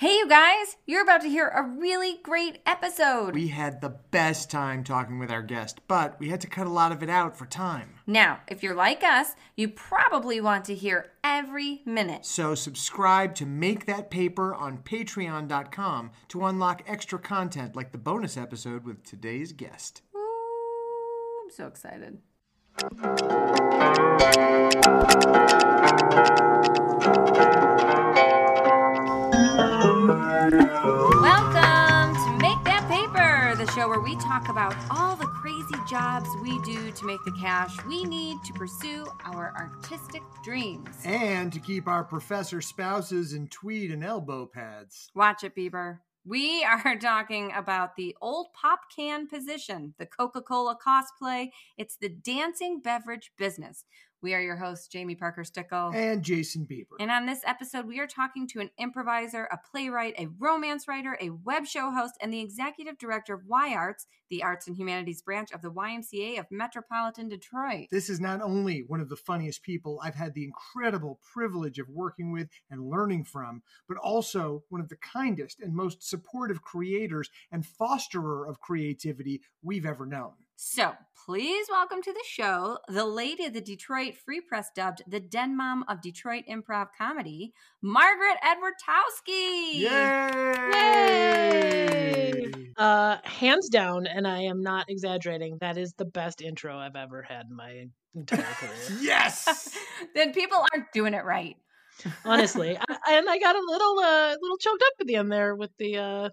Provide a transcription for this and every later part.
Hey, you guys, you're about to hear a really great episode. We had the best time talking with our guest, but we had to cut a lot of it out for time. Now, if you're like us, you probably want to hear every minute. So subscribe to Make That Paper on patreon.com to unlock extra content like the bonus episode with today's guest. Ooh, I'm so excited. Welcome to Make That Paper, the show where we talk about all the crazy jobs we do to make the cash we need to pursue our artistic dreams. And to keep our professor spouses in tweed and elbow pads. Watch it, Bieber. We are talking about the old pop can position, the Coca Cola cosplay. It's the dancing beverage business. We are your hosts, Jamie Parker Stickle. And Jason Bieber. And on this episode, we are talking to an improviser, a playwright, a romance writer, a web show host, and the executive director of Y Arts, the arts and humanities branch of the YMCA of Metropolitan Detroit. This is not only one of the funniest people I've had the incredible privilege of working with and learning from, but also one of the kindest and most supportive creators and fosterer of creativity we've ever known. So please welcome to the show the lady of the Detroit Free Press dubbed the Den Mom of Detroit Improv Comedy, Margaret Edwartowski. Yay! Yay! Uh, hands down, and I am not exaggerating. That is the best intro I've ever had in my entire career. yes. then people aren't doing it right. Honestly, I, and I got a little, uh, little choked up at the end there with the uh,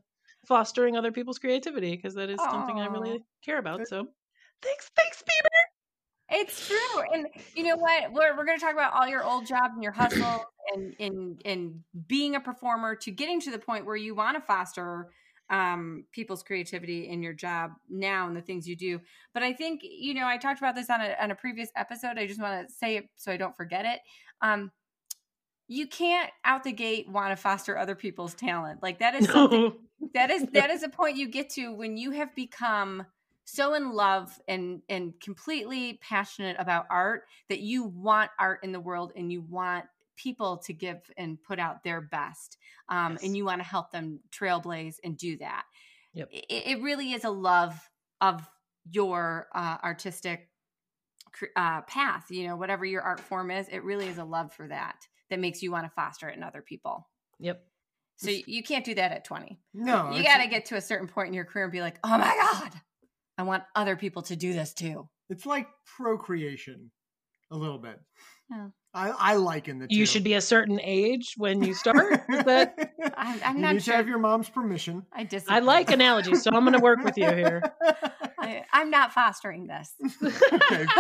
fostering other people's creativity because that is something I really care about. So, thanks, thanks, Bieber. It's true, and you know what? We're we're going to talk about all your old jobs and your hustle, and and, in being a performer to getting to the point where you want to foster um, people's creativity in your job now and the things you do. But I think you know I talked about this on a on a previous episode. I just want to say it so I don't forget it. Um, you can't out the gate want to foster other people's talent. Like that is something No. that is that is a point you get to when you have become so in love and and completely passionate about art that you want art in the world and you want people to give and put out their best um, Yes. and you want to help them trailblaze and do that Yep. it, it really is a love of your uh, artistic uh, path you know whatever your art form is it really is a love for that that makes you want to foster it in other people Yep. so you, you can't do that at 20 No. you got to get to a certain point in your career and be like, oh my God, I want other people to do this too. It's like procreation a little bit. Yeah. I, I liken the two. You should be a certain age when you start. but I'm, I'm you not need sure. to have your mom's permission. I disagree. I like analogies, so I'm going to work with you here. I, I'm not fostering this. Okay.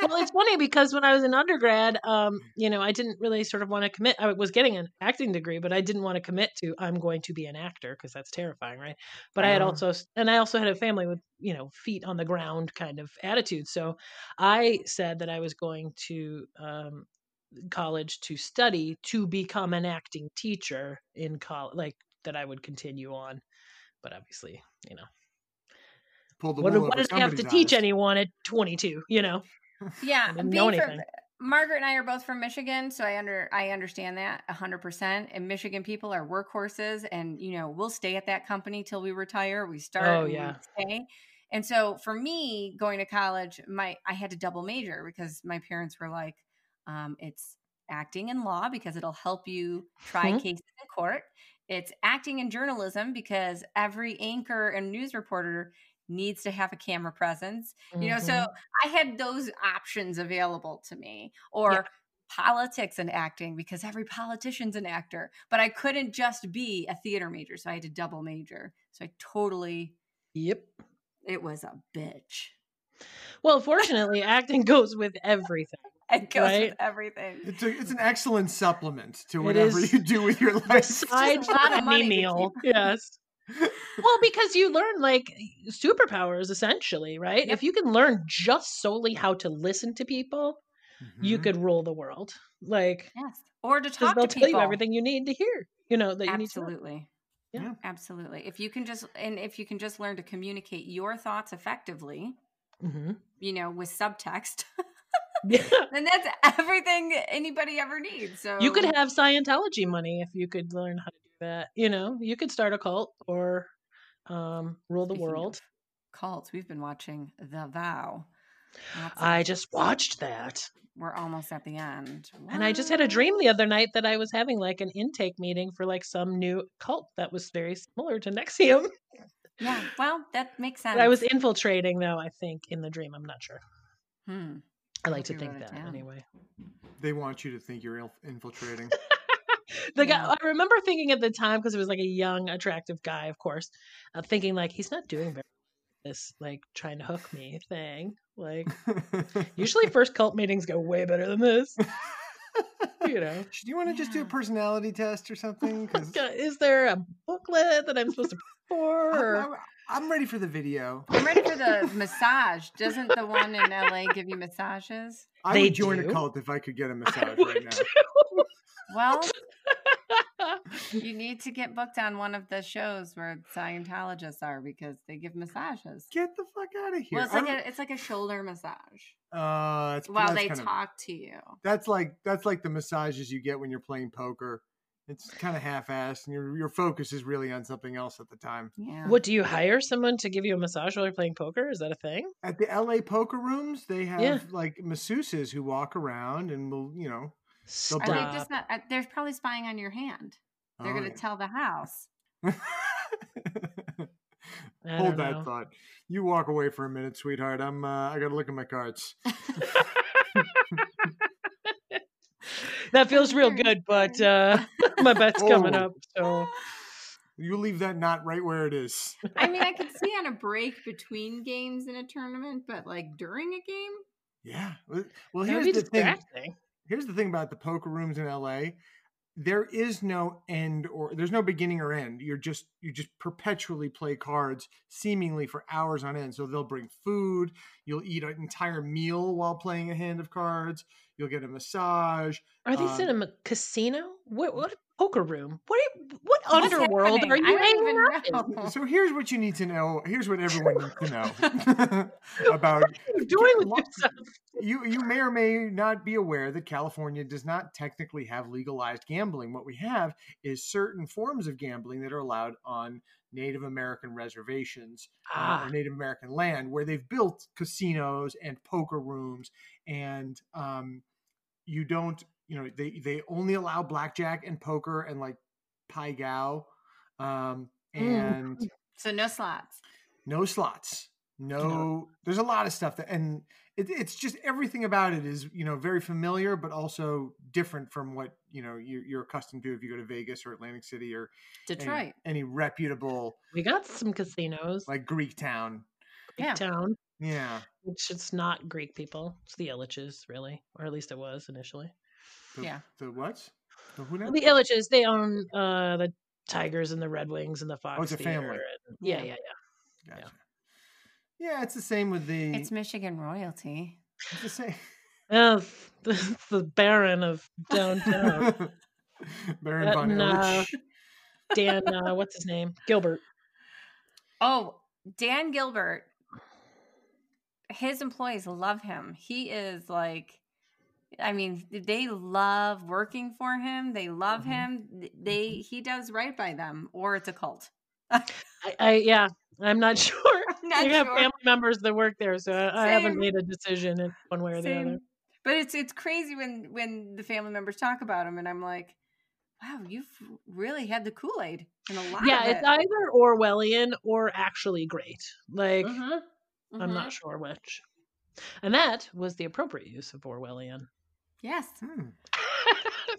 well, it's funny because when I was in undergrad, um, you know, I didn't really sort of want to commit. I was getting an acting degree, but I didn't want to commit to I'm going to be an actor because that's terrifying, right? But I had Uh-huh. also, and I also had a family with you know feet on the ground kind of attitude. So I said that I was going to um, college to study to become an acting teacher in college, like that I would continue on. But obviously, you know, Pull the what, wool what over did I have to somebody's teach eyes. anyone at 22? You know. Yeah, I didn't being know from. Margaret and I are both from Michigan, so I under I understand that hundred percent. And Michigan people are workhorses, and you know we'll stay at that company till we retire. We start, Oh, and we yeah. stay. And so for me, going to college, my I had to double major because my parents were like, um, "It's acting and law because it'll help you try Mhm. cases in court. It's acting and journalism because every anchor and news reporter needs to have a camera presence you know so Mhm. i had those options available to me or Yeah. politics and acting because every politician's an actor but i couldn't just be a theater major so i had to double major so i totally Yep. it was a bitch Well, fortunately, acting goes with everything. it goes Right. with everything It's, a, it's an excellent supplement to It whatever is you do with your life. Side a lot of money meal. Yes. Well, because you learn like superpowers essentially, right? Yep. If you can learn just solely how to listen to people, you Mhm. could rule the world. Like, yes or to talk they'll to tell people you everything you need to hear. You know that you need absolutely Yeah. absolutely if you can just and if you can just learn to communicate your thoughts effectively Mhm. you know with subtext Yeah. then that's everything anybody ever needs so You could have Scientology money if you could learn how to that. You know, you could start a cult or um, rule the Speaking world. Cults. We've been watching The Vow. Lots of- I just watched that. We're almost at the end. And I just had a dream the other night that I was having like an intake meeting for like some new cult that was very similar to NXIVM. Yeah. Well, that makes sense. That I was infiltrating though, I think, in the dream. I'm not sure. Hmm. I I like to think that down. anyway. They want you to think you're infiltrating. the guy I remember thinking at the time because it was like a young, attractive guy, of course, uh, thinking like he's not doing very this like trying to hook me thing. Like usually first cult meetings go way better than this. you know. Do you want to just do a personality test or something? Is there a booklet that I'm supposed to pour? I'm, Or... I'm- I'm ready for the video. I'm ready for the massage. Doesn't the one in LA give you massages? I They would join do? a cult if I could get a massage would right now. too. Well, you need to get booked on one of the shows where Scientologists are because they give massages. Get the fuck out of here. Well, it's like a it's like a shoulder massage uh, it's, while they kind of- talk to you. that's like that's like the massages you get when you're playing poker. It's kind of half-assed, and your your focus is really on something else at the time. Yeah. What do you hire someone to give you a massage while you're playing poker? Is that a thing? At the LA poker rooms, they have Yeah. like masseuses who walk around and will, you know. They'll Are they just not? uh, They're probably spying on your hand. They're oh, going to tell the house. yeah. I Hold that know. thought. You walk away for a minute, sweetheart. I'm. Uh, I got to look at my cards. That feels real good, but uh, my bet's coming Oh. up. So You leave that knot right where it is. I mean, I could see on a break between games in a tournament, but like during a game, Yeah. Well, well, that would here's be the thing. Here's the thing about the poker rooms in LA. There is no end or there's no beginning or end. You're just you just perpetually play cards seemingly for hours on end. So they'll bring food, you'll eat an entire meal while playing a hand of cards, you'll get a massage. Are these in um, a casino? What what poker room? What what What's underworld happening? are you don't hanging even out in? So here's what you need to know. Here's what everyone needs to know about What are you doing with yourself? you you may or may not be aware that California does not technically have legalized gambling. What we have is certain forms of gambling that are allowed on Native American reservations uh, Ah, or Native American land, where they've built casinos and poker rooms, and um, you don't, you know, they they only allow blackjack and poker and like pai gow, um, Mm. and so no slots. no slots no there's a lot of stuff that and it, it's just everything about it is you know very familiar but also different from what you know you're, you're accustomed to if you go to vegas or atlantic city or any- Detroit. any, reputable we got some casinos. like greek town Greek Yeah. town, yeah which it's not Greek people. It's the Ilitches, really, or at least it was initially. The, Yeah. the what the who now? The Ilitches, they own uh, the Tigers and the Red Wings and the Fox. Oh, it's a Theater family. and- yeah, Yeah. yeah, yeah. gotcha. yeah it's the same with the It's Michigan royalty. it's the same Oh, the, the Baron of downtown, baron That von and, uh, Dan. Uh, what's his name? Gilbert. Oh, Dan Gilbert. His employees love him. He is like, I mean, they love working for him. They love Mhm. him. They he does right by them, or it's a cult. I, I yeah, I'm not sure. I'm not I have family members that work there, so I, I haven't made a decision in one way or the other. But it's it's crazy when when the family members talk about him, and I'm like, wow, you've really had the Kool Aid in a lot. Yeah, of it's either Orwellian or actually great. Like Mhm. I'm Mhm. not sure which. And that was the appropriate use of Orwellian. Yes. Hmm.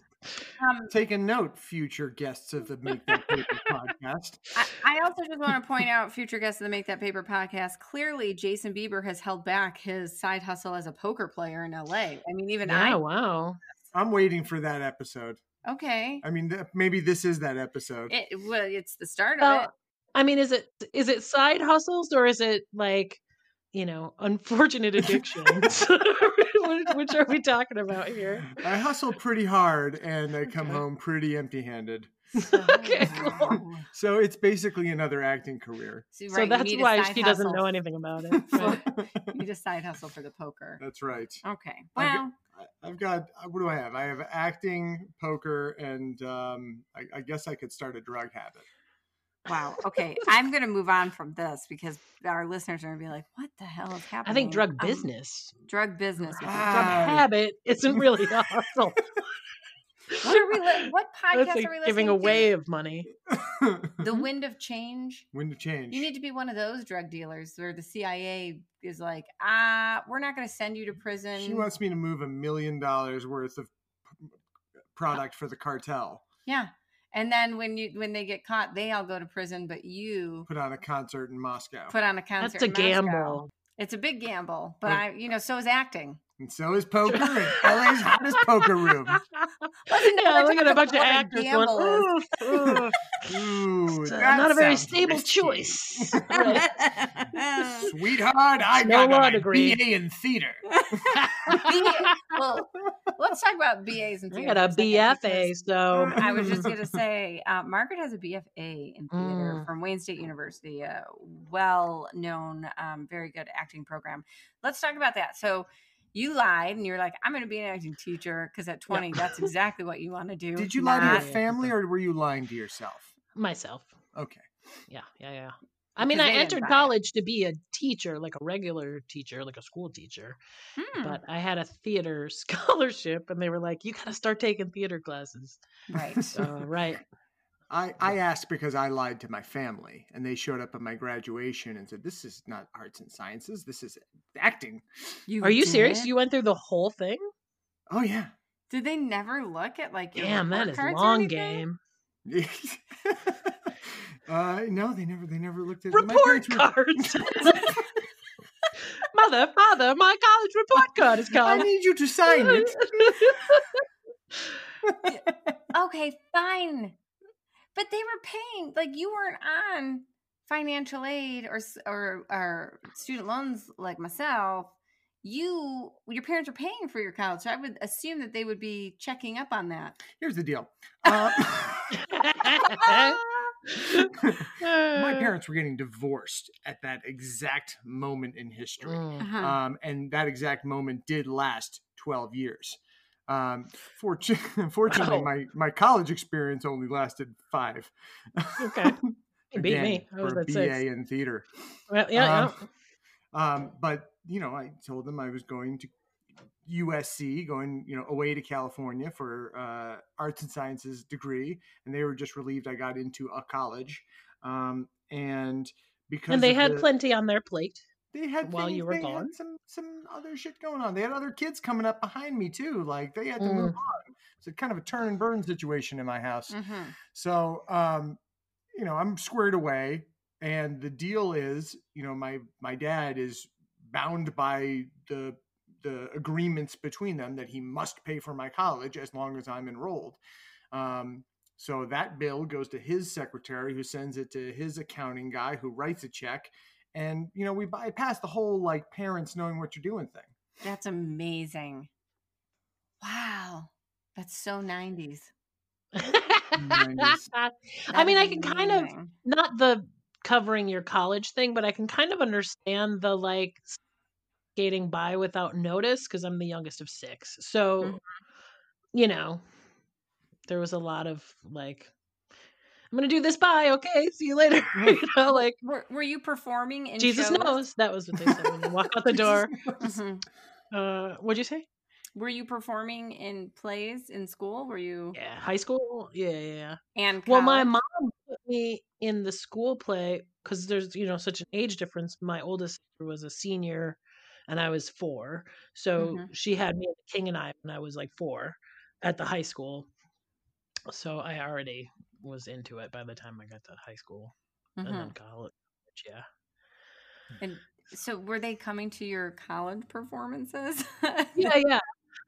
Um, take a note future guests of the make that paper podcast I, I also just want to point out, future guests of the Make That Paper podcast. Clearly, Jason Bieber has held back his side hustle as a poker player in LA. I mean, even yeah, wow. i'm waiting for that episode Okay. I mean, th- maybe this is that episode. It, well, it's the start of it. I mean, is it is it side hustles or is it like, you know, unfortunate addictions? which, which are we talking about here? I hustle pretty hard and I come Okay. home pretty empty handed. Okay, cool. So it's basically another acting career. So, So right, you that's why side she doesn't hustle know anything about it. Right. You need a side hustle for the poker. That's right. Okay. I've got- Well, I- I've got uh, what do I have? I have acting, poker, and um, I, I guess I could start a drug habit. Wow. Okay. I'm going to move on from this because our listeners are going to be like, what the hell is happening? I think drug Um, business, drug business. with Ah. drug habit isn't really a hustle. What are we? Li- what podcast like are we listening giving to? away of money. The Wind of Change. wind of change. You need to be one of those drug dealers where the CIA is like, ah, we're not going to send you to prison. She wants me to move a million dollars worth of product for the cartel. yeah. And then when you when they get caught, they all go to prison, but you Put on a concert in Moscow. put on a concert. That's a in Moscow. gamble. It's a big gamble, but But- I, you know, so is acting. And so is poker. and LA's hottest poker room. Listen to yeah, look at a a- bunch of actors going, "Ooh, ooh." Ooh, uh, not a very stable risky. choice. Sweetheart, I No got law my degree. BA in theater. B- well, let's talk about BAs and I theater. got a for second because, BFA, so I was just going to say, uh, Margaret has a BFA in theater Mm. from Wayne State University, a well known, um, very good acting program. Let's talk about that. So, you lied and you're like, I'm going to be an acting teacher because at 20, that's exactly what you want to do. Did you lie to your family or were you lying to yourself? myself. Okay. Yeah, yeah, yeah. I mean, I entered buy it. college to be a teacher, like a regular teacher, like a school teacher. Hmm, But I had a theater scholarship, and they were like, "You got to start taking theater classes." right. So, right. I, I asked because I lied to my family and they showed up at my graduation and said, This is not arts and sciences, this is acting. You Are you serious? did? You went through the whole thing? Oh, yeah. Did they never look at like your Damn, that is report is cards or long game. uh, no, they never they never looked at my Report parents were- cards. Mother, father, my college report card is gone. I need you to sign it. Okay, fine. But they were paying like you weren't on financial aid or or or student loans like myself. You your parents are paying for your college, so I would assume that they would be checking up on that. Here's the deal. Uh, my parents were getting divorced at that exact moment in history. Mm. Uh-huh. um, and that exact moment did last 12 years. Um, fortu- fortunately, Wow. my, my college experience only lasted five. Okay. You beat Again, me. I was for a at BA six. in theater. Well, yeah, Um, Um, but you know, I told them I was going to USC, going you know away to California for uh, arts and sciences degree, and they were just relieved I got into a college. Um, and because. And they had the- plenty on their plate. They had while things- you were gone? some some other shit going on. They had other kids coming up behind me too. Like they had to Mm. move on. It's a kind of a turn and burn situation in my house. Mhm. So, um, you know, I'm squared away, and the deal is, you know, my my dad is bound by the the agreements between them that he must pay for my college as long as I'm enrolled. Um, so that bill goes to his secretary, who sends it to his accounting guy, who writes a check, and you know, we bypass the whole like parents knowing what you're doing thing. That's amazing. Wow. That's so 90s. Nineties. I mean, I can kind of not the covering your college thing, but I can kind of understand the like skating by without notice because I'm the youngest of six. So, Mhm. you know, there was a lot of like, I'm gonna do this. Bye. Okay. See you later. you know, like Were, were you performing in Jesus shows? knows. That was what they said when you walk out the door. Uh, what'd you say? Were you performing in plays in school? Were you Yeah, high school. Yeah, yeah. yeah. and Well, my mom put me in the school play because there's you know such an age difference. My oldest sister was a senior, and I was four, so Mhm. she had me in King and I when I was like four at the high school. So I already was into it by the time I got to high school and Mhm. then college. Yeah. And so were they coming to your college performances? yeah yeah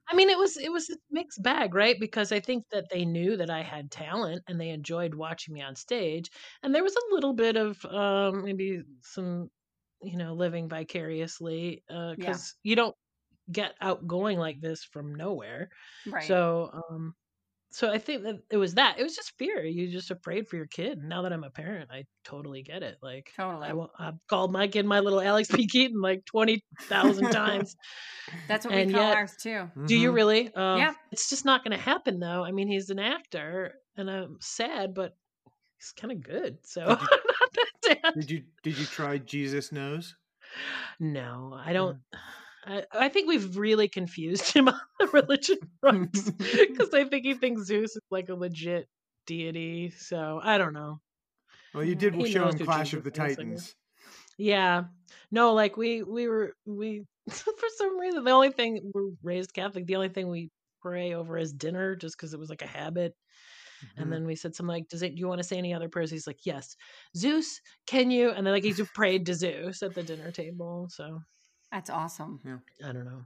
i mean it was it was a mixed bag right because i think that they knew that i had talent and they enjoyed watching me on stage and there was a little bit of um maybe some you know living vicariously uh Yeah. because you don't get outgoing like this from nowhere right. so um so I think that it was that. It was just fear. You're just afraid for your kid. Now that I'm a parent, I totally get it. Like Totally. I, i've called my kid my little Alex P. Keaton like twenty thousand times. That's what and we call yet- ours too. Do you Mhm. really? Uh, Yeah. It's just not going to happen though. I mean, he's an actor, and I'm sad, but he's kind of good. So Did you- not that sad. Did you did you try Jesus knows? No, I don't. I, I think we've really confused him on the religion front because I think he thinks Zeus is like a legit deity. So I don't know. Well, you did He show him Clash of the. Titans. Yeah, no, like we we were we for some reason the only thing we're raised Catholic. The only thing we pray over is dinner, just because it was like a habit. And Mhm. then we said something like, "Does it? Do you want to say any other prayers?" He's like, "Yes, Zeus, can you?" And then like he prayed to Zeus at the dinner table. So That's awesome. Yeah. I don't know.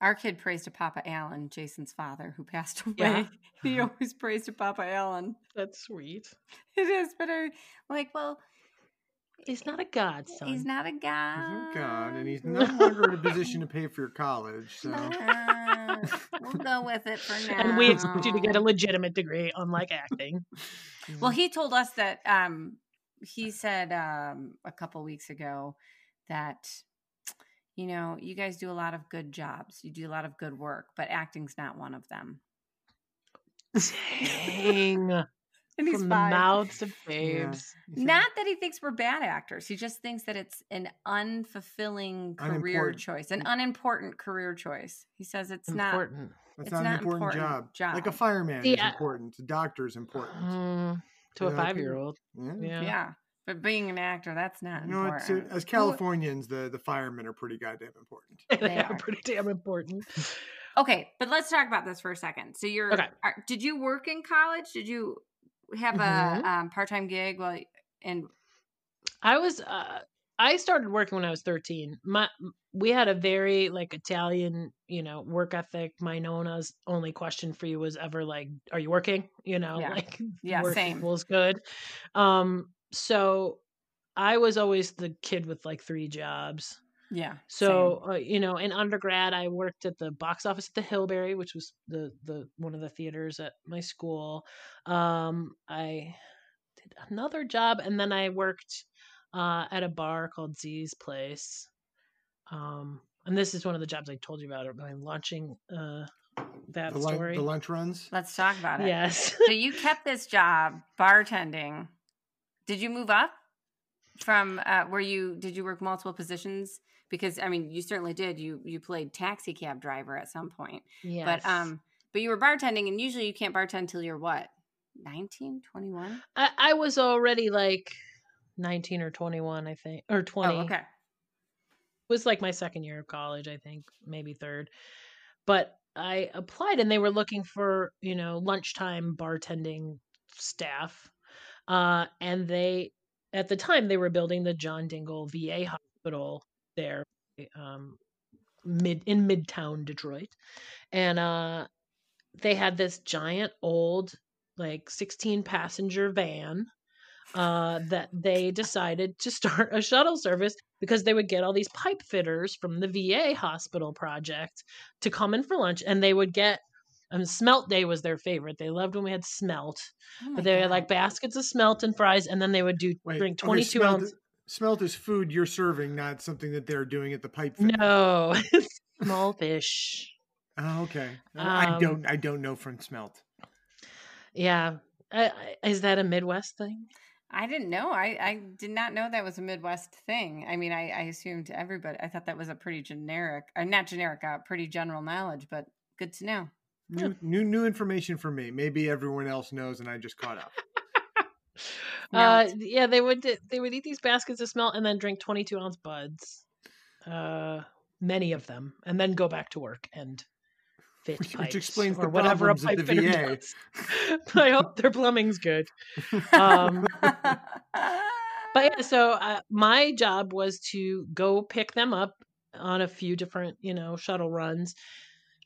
Our kid prays to Papa Allen, Jason's father, who passed away. Yeah. He always prays to Papa Allen. That's sweet. It is, but I'm like, well, He's not a god, son. he's not a He's god. a god, and he's no longer in a position to pay for your college. So Uh, we'll go with it for now. and we expect you to get a legitimate degree, unlike acting. Well, he told us that um, he said um, a couple weeks ago that you know you guys do a lot of good jobs, you do a lot of good work, but acting's not one of them. Dang. And he's From the mouths of babes. He said- Not that he thinks we're bad actors. He just thinks that it's an unfulfilling career Unimportant. choice, an unimportant career choice. He says it's not. Important. That's it's not an important, important job. Like a fireman See, is important. A doctor is important. Mm, to You a five year old. Yeah. Yeah. Yeah. but being an actor, that's not You know, what, so important. as Californians, the the firemen are pretty goddamn important. they They are are. pretty damn important. Okay, but let's talk about this for a second. So you're Okay. are, did you work in college? Did you have Mhm. a um, part-time gig Well, and I was uh I started working when I was 13. My we had a very like Italian, you know, work ethic. My nona's only question for you was ever like, "Are you working?" You know, Yeah. like Yeah, work same. equals good. Um, so I was always the kid with like three jobs. yeah. So uh, you know, in undergrad, I worked at the box office at the Hilberry, which was the the one of the theaters at my school. Um, I did another job, and then I worked uh, at a bar called Z's Place. Um, and this is one of the jobs I told you about. By launching uh, that The, lun- story. the lunch runs. Let's talk about it. yes. so you kept this job bartending. Did you move up from uh, where you did you work multiple positions? Because I mean, you certainly did. You you played taxi cab driver at some point. yes. But um but you were bartending and usually you can't bartend until you're what? 19, 21? I, I was already like 19 or 21, I think, or 20. Oh, okay. was like my second year of college, I think, maybe third. But I applied and they were looking for, you know, lunchtime bartending staff. Uh, and they, at the time, they were building the John Dingell VA hospital there, um, mid in Midtown Detroit. And uh, they had this giant old, like 16 passenger van uh, that they decided to start a shuttle service because they would get all these pipe fitters from the VA hospital project to come in for lunch and they would get um, smelt day was their favorite. They loved when we had smelt, Oh but they had like baskets of smelt and fries, and then they would do Wait, drink 22 smelt, ounce. Smelt is food you're serving, not something that they're doing at the pipe. fitter. No, small fish. Oh, okay. I Um, don't. I don't know from smelt. Yeah. I, I, is that a Midwest thing? I didn't know. I, I did not know that was a Midwest thing. I mean, I, I assumed everybody. I thought that was a pretty generic, or not generic, uh, pretty general knowledge. But good to know. New, new, new information for me. Maybe everyone else knows, and I just caught up. Uh, yeah, they would they would eat these baskets of smelt and then drink 22 ounce buds, uh, many of them, and then go back to work and fit Which- which explains or the whatever a pipe the fitter VA. does. I hope their plumbing's good. Um, But yeah, so uh, my job was to go pick them up on a few different, you know, shuttle runs,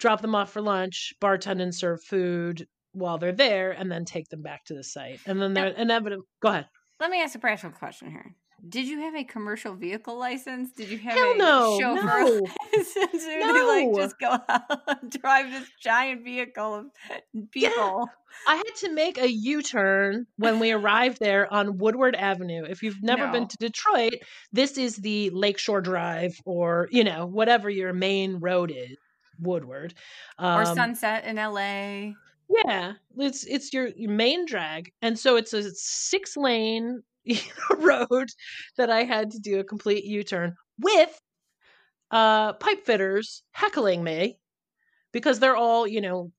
drop them off for lunch, bartend and serve food while they're there, and then take them back to the site. And then they're inevitably. Go ahead. Let me ask a practical question here. did you have a commercial vehicle license? Did you have Hell a no, chauffeur no. license? Or they like just go out and drive this giant vehicle of people? I had to make a U turn when we arrived there on Woodward Avenue. If you've never been to Detroit, this is the Lakeshore Drive or, you know, whatever your main road is, Woodward. or Um, Sunset in LA. Yeah, it's it's your, your main drag, and so it's a six lane road that I had to do a complete U turn with uh, pipe fitters heckling me because they're all you know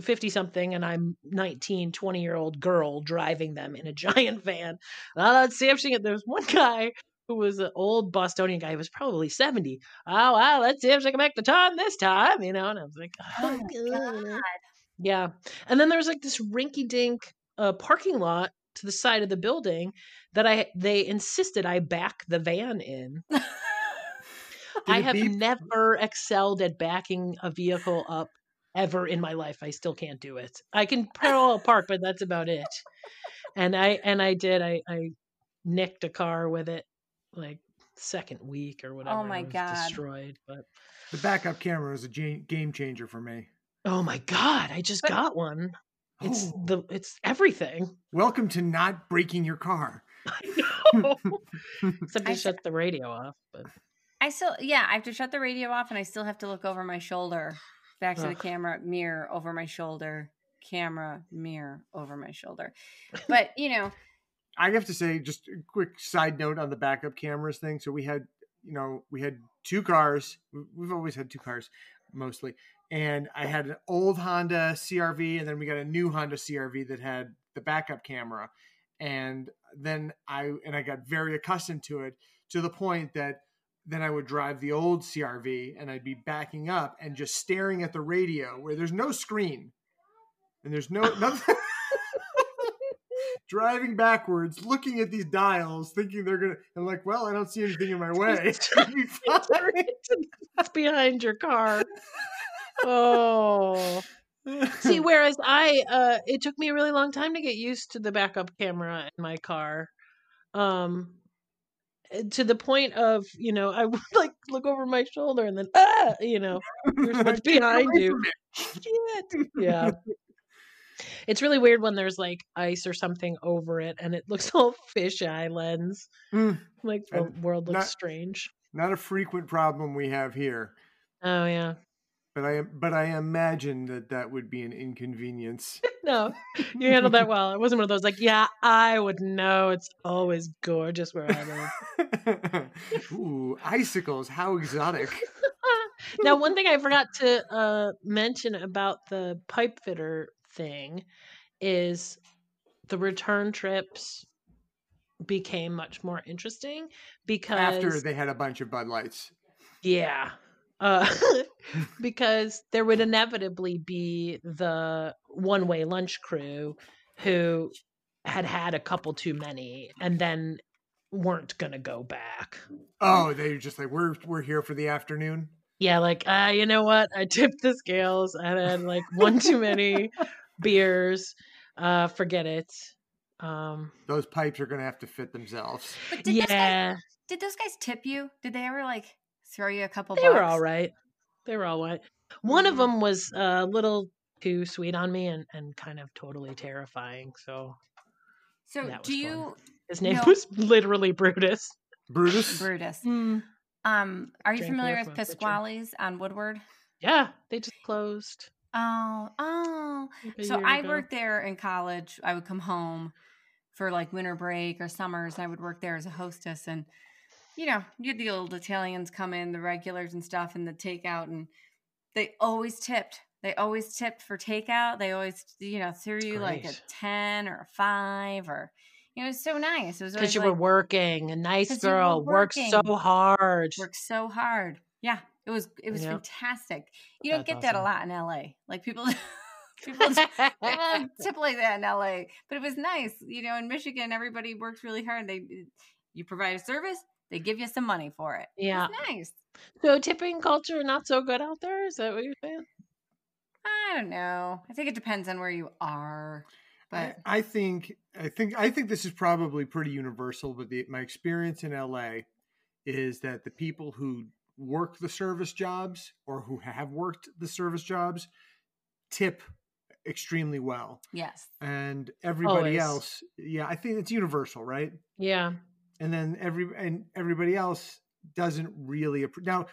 50 something and I'm 19 20 year old girl driving them in a giant van. Well, let's see if she can. There's one guy who was an old Bostonian guy who was probably 70. Oh, wow, let's see if she can make the time this time, you know. And I was like, Oh my God. yeah. And then there was like this rinky dink uh, parking lot to the side of the building that I they insisted I back the van in. I have beep? never excelled at backing a vehicle up ever in my life. I still can't do it. I can parallel park, but that's about it. And I and I did. I I nicked a car with it like second week or oh whatever. Oh my it was God. Destroyed, but The backup camera was a game changer for me. oh my god, I just But- got one. It's Oh. the it's everything. Welcome to not breaking your car. I know. Except I to shut the radio off. But I still, yeah, I have to shut the radio off, and I still have to look over my shoulder, back to the camera, mirror over my shoulder, camera, mirror over my shoulder. But you know, I have to say, just a quick side note on the backup cameras thing. So we had, you know, we had two cars. We- We've always had two cars, mostly. And I had an old Honda CRV, and then we got a new Honda CRV that had the backup camera. And then I and I got very accustomed to it to the point that then I would drive the old CRV and I'd be backing up and just staring at the radio where there's no screen and there's no nothing. Driving backwards, looking at these dials, thinking they're gonna. I'm like, well, I don't see anything in my way. It'll be fine. it's behind your car. Oh. See, whereas I, uh, it took me a really long time to get used to the backup camera in my car. Um, to the point of, you know, I would like look over my shoulder and then, ah, you know, here's what's behind you. Shit. Yeah. It's really weird when there's like ice or something over it and it looks all fisheye lens. Mm, Like the And world looks not- strange. not a frequent problem we have here, Oh, yeah. but I but I imagine that that would be an inconvenience. No, you handled that well. It wasn't one of those like, yeah, I would know. It's always gorgeous where I live. Ooh, icicles! How exotic! now, one thing I forgot to uh, mention about the pipe fitter thing is the return trips became much more interesting because After they had a bunch of Bud Lights. yeah uh, because there would inevitably be the one way lunch crew who had had a couple too many and then weren't gonna go back Oh, they were just like we're we're here for the afternoon. yeah like ah you know what i tipped the scales i had like one too many beers uh forget it um Those pipes are gonna have to fit themselves. but did those guys yeah did those guys tip you? Did they ever like throw you a couple? they bucks? were all right they were all right one of Mhm. them was a little too sweet on me and and kind of totally terrifying so So do was fun. you, his name No. was literally brutus Brutus. Brutus? Hmm. Um, are you Drank familiar with from. Pasquale's on Woodward? yeah they just closed Oh, oh. like So I ago. worked there in college. I would come home for like winter break or summers, and I would work there as a hostess. And you know, you had the old Italians come in, the regulars and stuff, and the takeout, and they always tipped. They always tipped for takeout. They always, you know, threw you like a ten or a five, or you know, it was so nice. It was because you like, were working a nice girl worked so hard worked so hard. Yeah, it was it was Yep. fantastic. You don't That's get that a lot in LA. Like people people just- they don't tip like that in LA. But it was nice. You know, in Michigan everybody works really hard. They eh, you provide a service, they give you some money for it. yeah It's nice. so tipping culture not so good out there is that what you're saying I don't know. I think it depends on where you are. But I think I think I think this is probably pretty universal. But the, my experience in LA is that the people who work the service jobs or who have worked the service jobs tip extremely well, yes, and everybody Always. else, yeah, I think it's universal, right? Yeah. and then every and everybody else doesn't really appre- now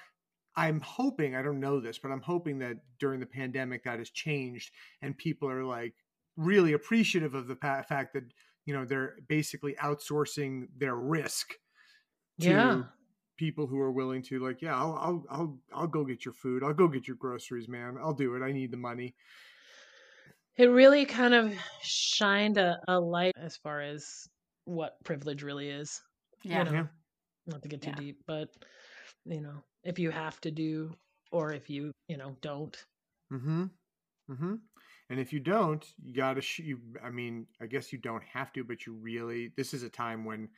i'm hoping i don't know this but i'm hoping that during the pandemic that has changed and people are like really appreciative of the pa- fact that you know they're basically outsourcing their risk to Yeah. People who are willing to like yeah I'll, I'll i'll i'll go get your food i'll go get your groceries man i'll do it i need the money It really kind of shined a, a light as far as what privilege really is. yeah, You know, Yeah. not to get too Yeah. deep, but you know, if you have to do or if you, you know, don't. Mm-hmm. Mm-hmm. And if you don't, you gotta. Sh- you, I mean, I guess you don't have to, but you really. This is a time when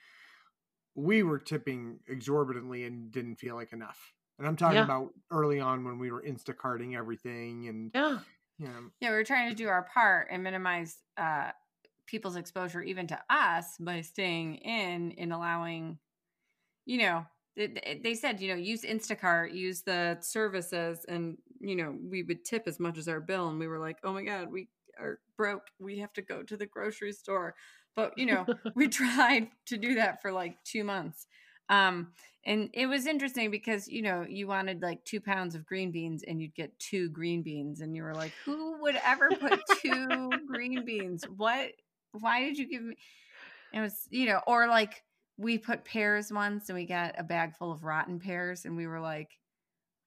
we were tipping exorbitantly and didn't feel like enough. And I'm talking Yeah. about early on when we were Instacarting everything, and Yeah. you know, yeah. We were trying to do our part and minimize uh, people's exposure, even to us, by staying in and allowing, you know. it- it- They said, you know, use Instacart, use the services, and you know, we would tip as much as our bill. And we were like, oh my god, we are broke. We have to go to the grocery store. But you know, we tried to do that for like two months. Um and it was interesting because you know you wanted like two pounds of green beans and you'd get two green beans and you were like who would ever put two green beans? What why did you give me it was you know or like we put pears once and we got a bag full of rotten pears and we were like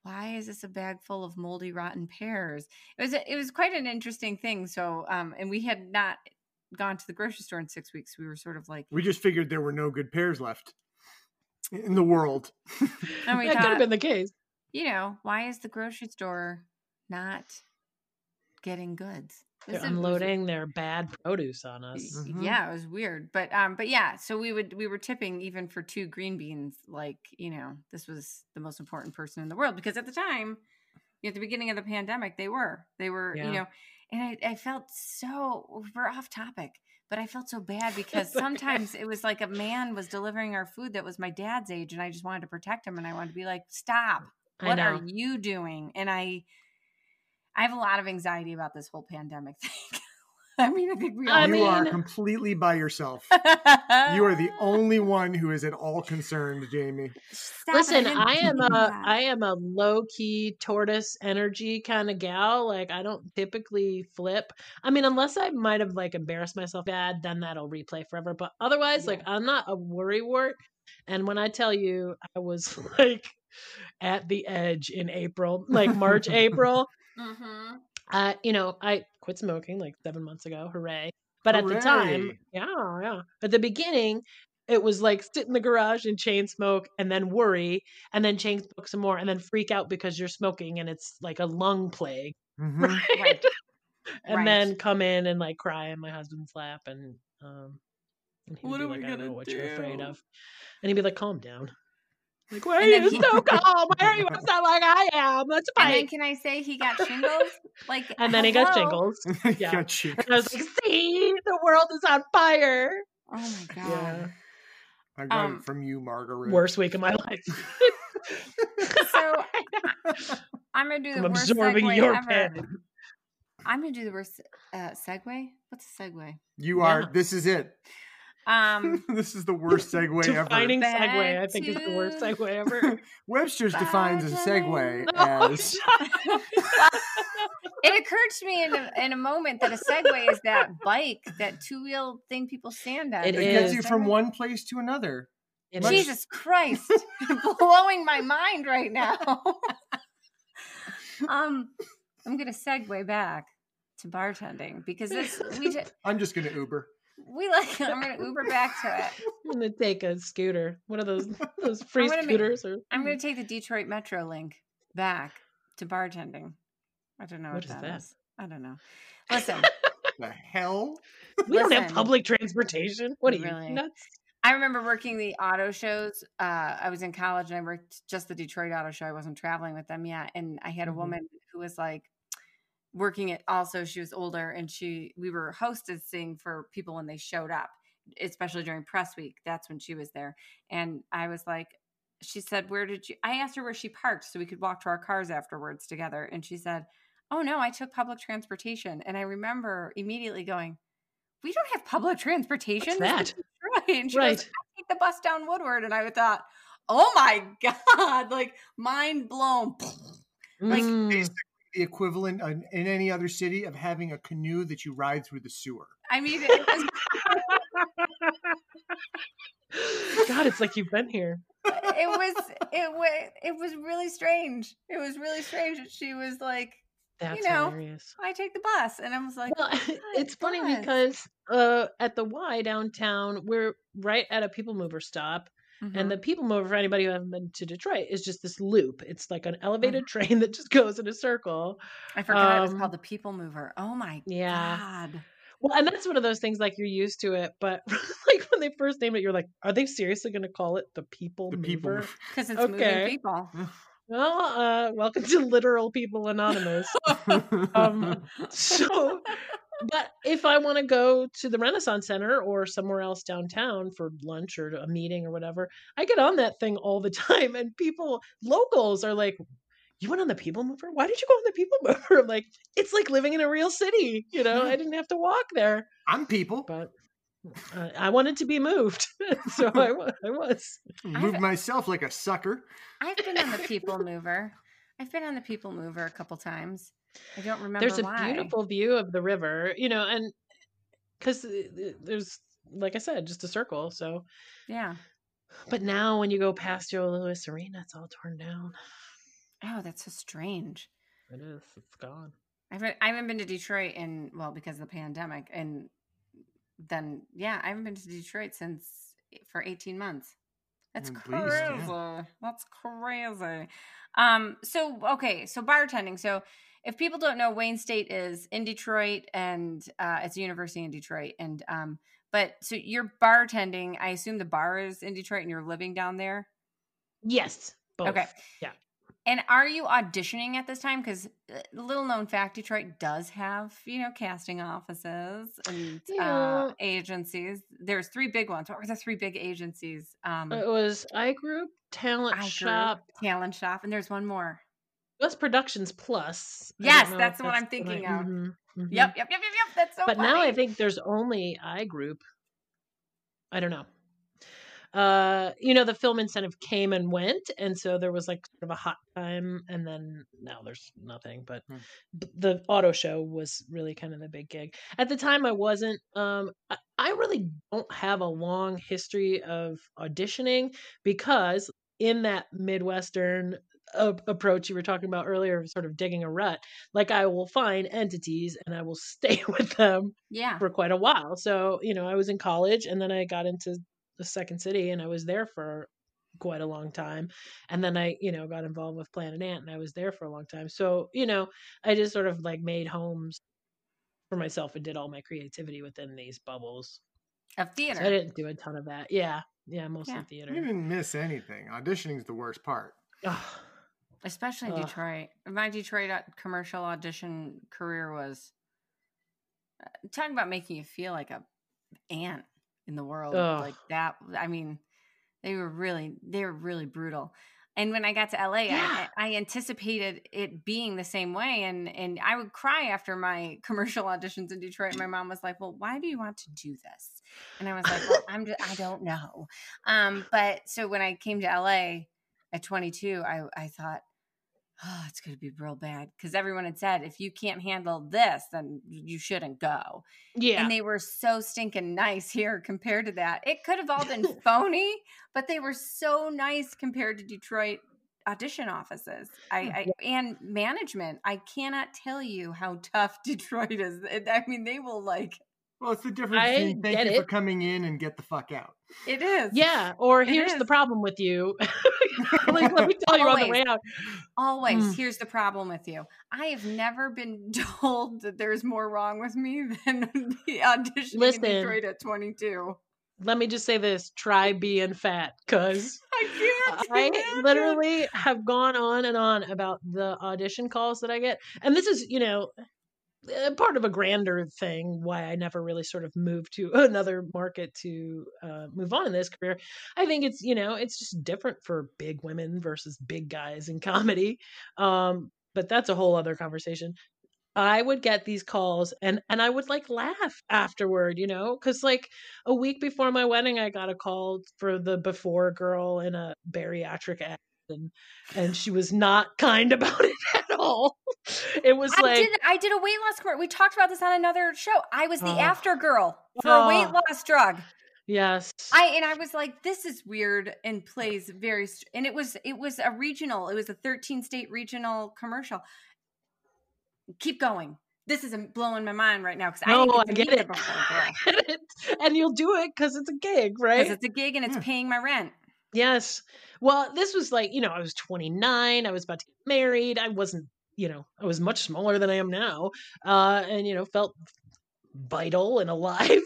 why is this a bag full of moldy rotten pears? It was it was quite an interesting thing. So um and we had not gone to the grocery store in six weeks we were sort of like we just figured there were no good pears left in the world. and we that could have been the case. you know, why is the grocery store not getting goods? They're This is- unloading their bad produce on y- us. Mhm. Yeah, it was weird, but um, but yeah, so we would we were tipping even for two green beans, like you know, this was the most important person in the world because at the time, at the beginning of the pandemic, they were they were Yeah. you know, and I, I felt so we're off topic, but I felt so bad because sometimes it was like a man was delivering our food that was my dad's age, and I just wanted to protect him, and I wanted to be like, stop, what are you doing? And I, I have a lot of anxiety about this whole pandemic thing. I mean, I think we all. I you do. are completely by yourself. You are the only one who is at all concerned, Jamie. Stop Listen, I am do a that. I am a low key tortoise energy kind of gal. Like I don't typically flip. I mean, unless I might have like embarrassed myself bad, then that'll replay forever. But otherwise, like I'm not a worry wart. And when I tell you, I was like at the edge in April, like March, April. Mhm. Uh, you know, I quit smoking like seven months ago. Hooray! But at the time, yeah, yeah. At the beginning, it was like sit in the garage and chain smoke, and then worry, and then chain smoke some more, and then freak out because you're smoking and it's like a lung plague, Mhm. right? Right. and Right. then come in and like cry in my husband's lap, and um, and he'd What be are we like, I don't gonna know what you're afraid do?" of, and he'd be like, calm down. Like, why are And then you he- so calm? Why are you upset like I am? Let's And then can I say he got shingles? Like, And then he got shingles. Yeah. Got you. And I was like, see, the world is on fire. Oh my god. Yeah. I got um, it from you, Margaret. Worst week of my life. So I'm gonna do the I'm worst absorbing segue your ever. pen. I'm gonna do the worst uh, segue. What's a segue? You are. Yeah. This is it. Um, this is the worst segue ever. Defining segue, I Back think, is the worst to- segue ever. Webster's defines a segue Oh, as it occurred to me in a, in a moment that a Segway is that bike, that two wheel thing people stand on. It it Is gets you from one place to another. It Much- is. Jesus Christ, blowing my mind right now. um, I'm gonna segue back to bartending because this we just, I'm just gonna Uber. We like. I'm gonna Uber back to it. I'm gonna take a scooter. One of those those free gonna make- scooters or I'm gonna take the Detroit Metro link back to bartending. I don't know What what, is that that? is. I don't know. Listen, The hell? we don't have public transportation. What are Really? you nuts? I remember working the auto shows. Uh, I was in college and I worked just the Detroit Auto Show. I wasn't traveling with them yet, and I had a Mhm. woman who was like, working at also she was older and she we were hostessing for people when they showed up especially during press week that's when she was there and i was like she said where did you i asked her where she parked so we could walk to our cars afterwards together and she said oh no i took public transportation and i remember immediately going we don't have public transportation What's that? and she Right. goes, I take the bus down woodward and i thought oh my god like mind blown Like, Mm. The equivalent in, in any other city of having a canoe that you ride through the sewer. i mean it was God, it's like you've been here. it was it was it was really strange. It was really strange that she was like, That's know, hilarious. "I take the bus," and I was like, Well, it's funny bus. because uh, at the Y downtown, we're right at a people mover stop, Mhm. and the people mover for anybody who hasn't been to Detroit is just this loop. It's like an elevated Mm-hmm. train that just goes in a circle. I forgot it was um, called the People Mover. Oh my Yeah. god! Well, and that's one of those things like you're used to it, but like when they first named it, you're like, are they seriously going to call it the people The mover? people. Because it's Okay. moving people. Well, uh, welcome to Literal People Anonymous. Um, so, but if I want to go to the Renaissance Center or somewhere else downtown for lunch or a meeting or whatever, I get on that thing all the time, and people, locals, are like, "You went on the People Mover? Why did you go on the People Mover?" I'm like, it's like living in a real city. You know, I didn't have to walk there, I'm people. but. Uh, I wanted to be moved, so I, I was. Moved myself like a sucker. I've been on the People Mover. I've been on the People Mover a couple times. I don't remember there's a why. beautiful view of the river, you know, and because uh, there's, like I said, just a circle. So, Yeah. but now when you go past Joe Louis Arena, it's all torn down. Oh, that's so strange. It is. It's gone. I haven't, I haven't been to Detroit in well because of the pandemic, and then yeah, I haven't been to Detroit since eh, for eighteen months. That's crazy. yeah. That's crazy. Um. So okay. So bartending. So if people don't know, Wayne State is in Detroit, and uh, it's a university in Detroit, and um. But so you're bartending. I assume the bar is in Detroit, and you're living down there. Yes. Both. Okay. Yeah. And are you auditioning at this time? Because little known fact, Detroit does have you know casting offices and uh, agencies. There's three big ones. What were the three big agencies? Um, It was I Group, Talent iGroup, Shop, Talent Shop, and there's one more. Plus Productions Plus. Yes, that's what I'm thinking of. mhm, mhm. Yep, yep, yep, yep, yep. That's so. but now I think there's only I Group. I don't know. Uh, you know, the film incentive came and went, and so there was like sort of a hot time, and then now there's nothing. But Hmm. the auto show was really kind of the big gig. At the time, I wasn't. Um, I, I really don't have a long history of auditioning because in that midwestern approach you were talking about earlier, of sort of digging a rut, like I will find entities and I will stay with them yeah, for quite a while. So, you know, I was in college and then I got into the second city and I was there for quite a long time. And then I, you know, got involved with Planet Ant and I was there for a long time. So, you know, I just sort of like made homes for myself and did all my creativity within these bubbles. of So theater. I didn't do a ton of that. Yeah. Yeah, mostly Yeah. You didn't miss anything. Auditioning's the worst part. Ugh. especially in Ugh. Detroit. My Detroit commercial audition career was uh, talking about making you feel like a ant in the world, Ugh. like that. I mean, they were really they were really brutal. And when I got to LA, Yeah. I, I anticipated it being the same way, and and I would cry after my commercial auditions in Detroit. My mom was like, "Well, why do you want to do this?" And I was like, "Well, I'm just, I don't know." Um, but so when I came to LA at 22, I I thought, oh, it's going to be real bad because everyone had said if you can't handle this, then you shouldn't go. Yeah. And they were so stinking nice here compared to that. It could have all been phony, but they were so nice compared to Detroit audition offices. I, I and management. I cannot tell you how tough Detroit is. I mean, they will like Well, it's the difference I between thank get you for coming in and get the fuck out. it is. yeah. Or It here's the problem with you. like, let me tell you on the Always. way out. Always. Mm. Here's the problem with you. I have never been told that there's more wrong with me than the auditioning Listen. in Detroit at 22. Let me just say this try being fat because I can't. I literally have gone on and on about the audition calls that I get. And this is, you know, part of a grander thing why I never really sort of moved to another market to uh, move on in this career. I think it's you know it's just different for big women versus big guys in comedy, um, but that's a whole other conversation. I would get these calls and and I would like laugh afterward, you know, because like a week before my wedding, I got a call for the before girl in a bariatric ad, and and she was not kind about it at all. It was I like did I did a weight loss commercial. We talked about this on another show. I was the Oh. after girl for a weight Oh. loss drug. yes, I and I was like, this is weird and plays very str- and it was it was a regional, it was a 13 state regional commercial. Keep going. This is blowing my mind right now because I no, I get to get meet the it. before I get it, and you'll do it because it's a gig, right? because it's a gig and it's Yeah. paying my rent. Yes. Well, this was like, you know, I was 29, I was about to get married. I wasn't, you know, I was much smaller than I am now. Uh and you know, felt vital and alive.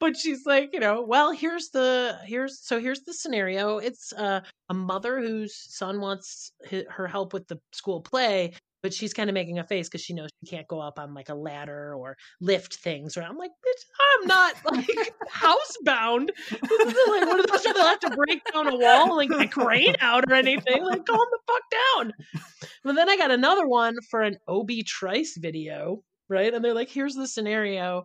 but she's like, you know, well, here's the here's so here's the scenario. It's uh, a mother whose son wants hi- her help with the school play, but she's kind of making a face because she knows she can't go up on like a ladder or lift things. Or I'm like, bitch, I'm not like housebound. This isn't like one of those that have to break down a wall and like, get a crane out or anything. Like, calm the fuck down. But then I got another one for an Obie Trice video, right? And they're like, here's the scenario.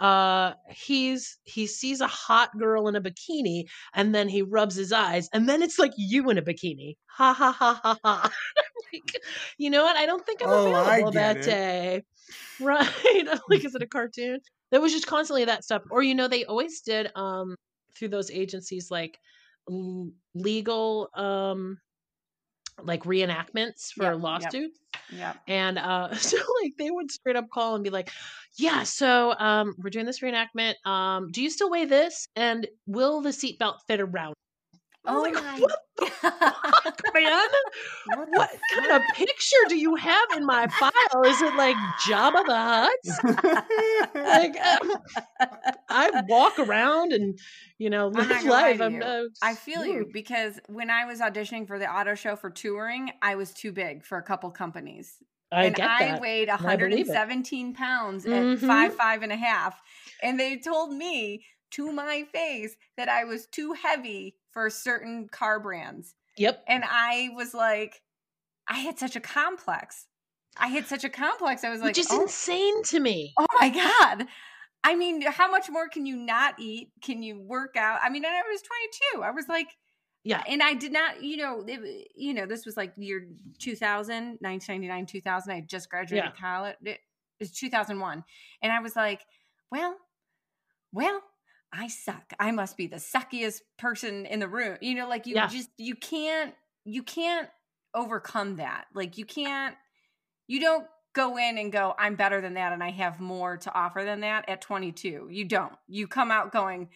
Uh he's he sees a hot girl in a bikini and then he rubs his eyes and then it's like you in a bikini. Ha ha ha ha ha. like, you know what? I don't think I'm Oh, available that it. day. Right. Like, is it a cartoon? There was just constantly that stuff. Or you know, they always did um through those agencies like l- legal um like reenactments for Yep, yep. lawsuits Yeah. and uh so like they would straight up call and be like yeah so um we're doing this reenactment um do you still weigh this and will the seatbelt fit around Oh like, my fuck, man? What what kind of picture do you have in my file? Is it like jabba the hutt? Like um, i walk around and you know live life. i'm uh, I feel you because when I was auditioning for the auto show for touring, I was too big for a couple companies. i and I weighed I believe 117 pounds at Mhm. five, five and a half. And they told me to my face that I was too heavy for certain car brands. yep And I was like, I had such a complex. I had such a complex. I was like, which is oh, insane to me oh my God. I mean, how much more can you not eat? Can you work out? I mean, and I was 22. I was like, Yeah. And I did not, you know, it, you know, this was like year 2000, 1999, 2000. I just graduated college. It was 2001. And I was like, well, well, I suck. I must be the suckiest person in the room. You know, like you Yeah. just, you can't, you can't overcome that. Like you can't, you don't go in and go, I'm better than that and I have more to offer than that at 22. You don't. You come out going,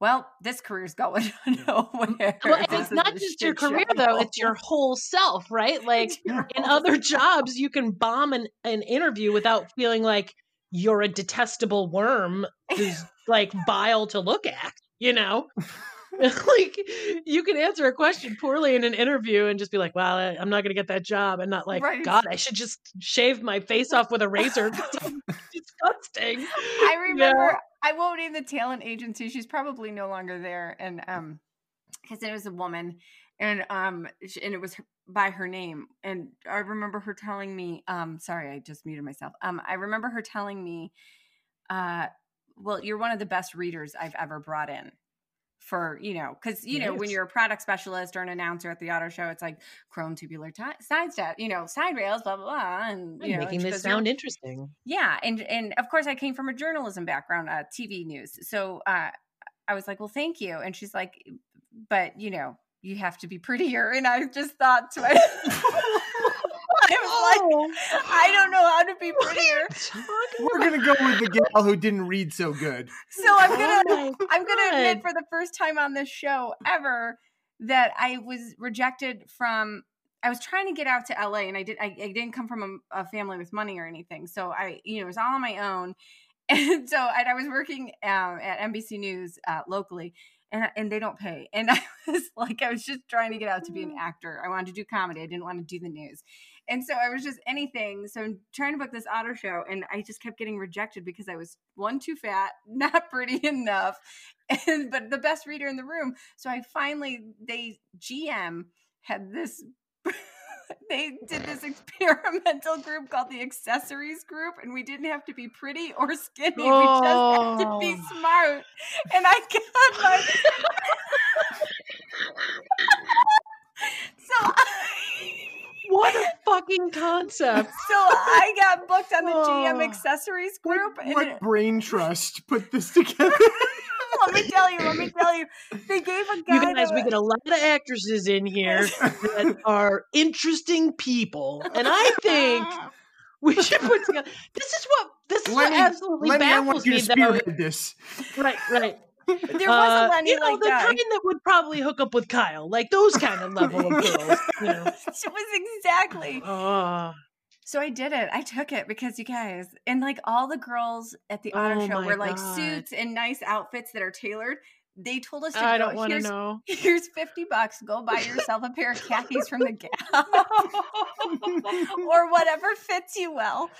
well, this career's going nowhere. Well, and it's not just your shit career though; it's your whole self, right? Like in other jobs, you can bomb an, an interview without feeling like you're a detestable worm who's like vile to look at. You know, like you can answer a question poorly in an interview and just be like, "Well, I- I'm not going to get that job," and not like, Right. "God, I should just shave my face off with a razor." Disgusting. I remember I won't name the talent agency. She's probably no longer there. And um because it was a woman and um and it was her, by her name and I remember her telling me um sorry I just muted myself. Um I remember her telling me uh well you're one of the best readers I've ever brought in for you know because you know when you're a product specialist or an announcer at the auto show it's like chrome tubular ti side step you know side rails blah blah blah and I'm you know making this goes, "You're- sound interesting. yeah and and of course i came from a journalism background uh tv news so uh i was like well thank you and she's like but you know you have to be prettier and i just thought to myself i was like i don't know how to be prettier We're gonna go with the gal who didn't read so good. so i'm gonna Oh i'm gonna admit for the first time on this show ever that i was rejected from I was trying to get out to LA and I did I, I didn't come from a, a family with money or anything. So I, you know, it was all on my own. and so and I was working um, at NBC News uh, locally, and and they don't pay. And I was like, I was just trying to get out to be an Mm. actor. I wanted to do comedy. I didn't want to do the news. And so I was just anything. So I'm trying to book this auto show, and I just kept getting rejected because I was one too fat, not pretty enough, and but the best reader in the room. So I finally they GM had this. they did this experimental group called the accessories group and we didn't have to be pretty or skinny we just had to be Oh. smart and i got my so I, What a fucking concept. so i got booked on the gm Oh. accessories What, group and what it- brain trust put this together? let me tell you let me tell you they gave a guy You guys, that we get a lot of actresses in here that are interesting people. And I think we should put together. This is what this is what absolutely Lenny, I want baffles you me to though. spearhead this. Right, right. There was Uh, a lenny you know, like the that kind that would probably hook up with Kyle, like those kind of level of girls. You know. it was exactly Oh, So I did it. I took it because you guys and like all the girls at the auto Oh show were like God. suits and nice outfits that are tailored. They told us to I go. don't want to know. here's fifty bucks. Go buy yourself a pair of khakis from the Gap or whatever fits you well,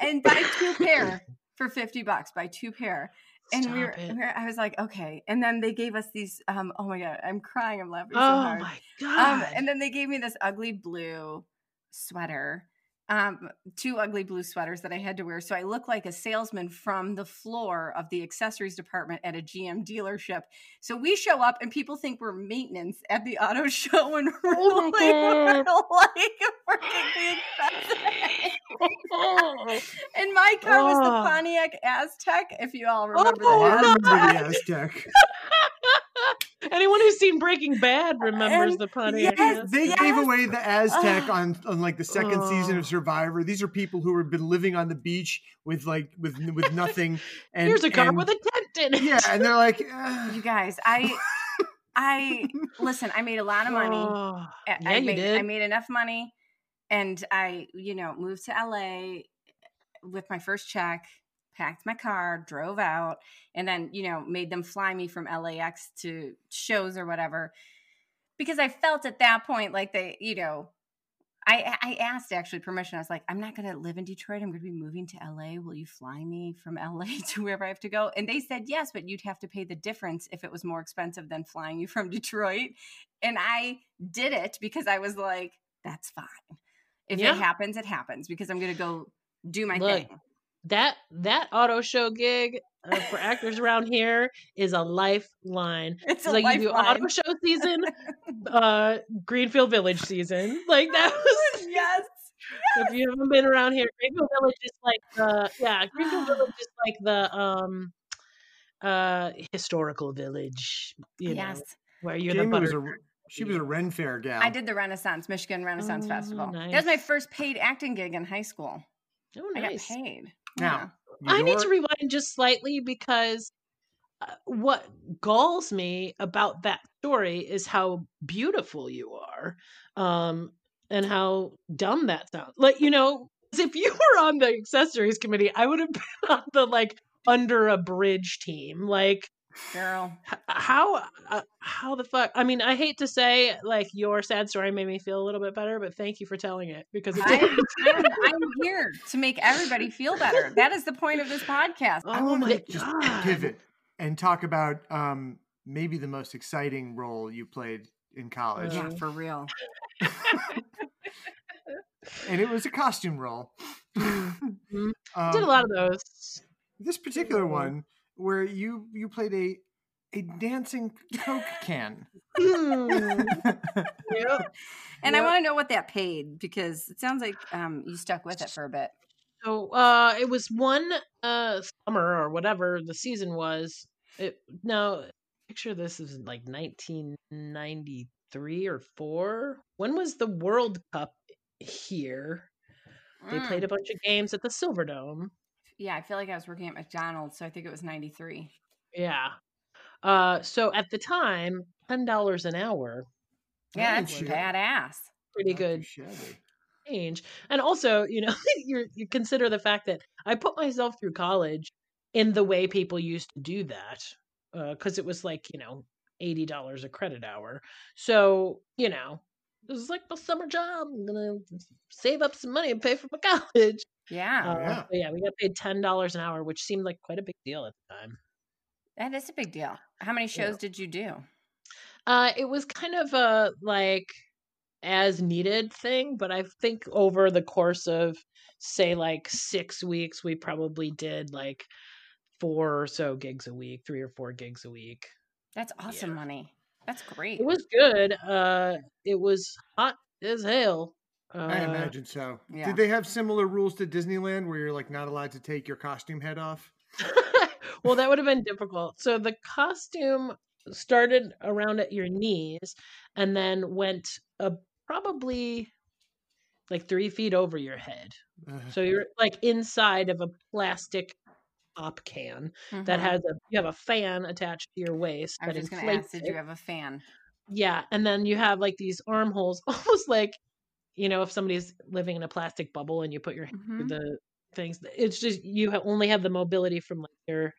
and buy two pair for fifty bucks. Buy two pair. And we were, we were- I was like, okay. And then they gave us these. Um, oh my god, I'm crying. I'm laughing so Oh hard. my Um, god! and then they gave me this ugly blue sweater, um, two ugly blue sweaters that I had to wear. So I look like a salesman from the floor of the accessories department at a GM dealership. So we show up and people think we're maintenance at the auto show and really Oh we're like working the accessories. and my car was the Oh. Pontiac Aztek, if you all remember Oh, I that. remember the Aztek. Anyone who's seen Breaking Bad remembers And- the Pontiac. yes, They Yes. gave away the Aztek Ugh. on, on like the second season Oh. of Survivor. These are people who have been living on the beach with like with with nothing. And Here's a car and- with a tent in it. yeah, and they're like. You guys, I, I listen. I made a lot of money. Oh, I- yeah, I you made, did. I made enough money, and I, you know, moved to LA with my first check, packed my car, drove out, and then, you know, made them fly me from LAX to shows or whatever, because I felt at that point like they, you know. I, I asked actually permission. I was like, I'm not going to live in Detroit. I'm going to be moving to LA. Will you fly me from LA to wherever I have to go? And they said yes, but you'd have to pay the difference if it was more expensive than flying you from Detroit. And I did it because I was like, that's fine. If Yeah. it happens, it happens because I'm going to go do my Look, thing. That that auto show gig uh, for actors around here is a lifeline. It's It's a like you do lifeline. auto show season, uh, Greenfield Village season. Like that was yes. if you haven't been around here, Greenfield Village is like the yeah, Greenfield Village is like the um uh historical village, you know, yes. where you're the Jamie was butter. a she was a Ren Fair gal. I did the Renaissance, Michigan Renaissance Oh, Festival. That was my first paid acting gig in high school. Oh, I got paid. Now, I need to rewind just slightly because uh, what galls me about that story is how beautiful you are um and how dumb that sounds. Like you know, if you were on the accessories committee i would have been on the like under a bridge team. Like Girl. how uh, how the fuck i mean i hate to say like your sad story made me feel a little bit better but thank you for telling it because it I, I'm, I'm here to make everybody feel better. That is the point of this podcast. I oh want my to just god pivot and talk about um, maybe the most exciting role you played in college, Yeah, for real. and it was a costume role. Mhm. um, did a lot of those this particular Oh. one where you you played a a dancing coke can. Hmm. Yep. And I want to know what that paid because it sounds like um, you stuck with it for a bit. So uh it was one uh summer or whatever the season was. It now picture this is like 1993 or 4. When was the World Cup here? They Mm. played a bunch of games at the Silverdome. Yeah, I feel like I was working at McDonald's, so I think it was 93. Yeah. Uh so at the time, $10 an hour, Yeah, that's shit. badass. pretty Not good change. And also, you know, you you consider the fact that I put myself through college in the way people used to do that because uh, it was like you know eighty dollars a credit hour. So you know it was like my summer job. I'm gonna save up some money and pay for my college. Yeah, uh, yeah. yeah. We got paid ten dollars an hour, which seemed like quite a big deal at the time. That is a big deal. How many shows yeah. did you do? Uh, it was kind of a like as needed thing, but I think over the course of say like six weeks, we probably did like four or so gigs a week, three or four gigs a week. That's awesome yeah. money. That's great. It was good. Uh, it was hot as hell. Uh, I imagine so. Yeah. Did they have similar rules to Disneyland where you're like not allowed to take your costume head off? well, that would have been difficult. So the costume started around at your knees and then went uh, probably like three feet over your head. Uh, so you're like inside of a plastic pop can mm-hmm. that has a you have a fan attached to your waist. I was just going to ask, did you have a fan? Yeah, and then you have like these armholes, almost like you know if somebody's living in a plastic bubble and you put your mm-hmm. the things. It's just you only have the mobility from like your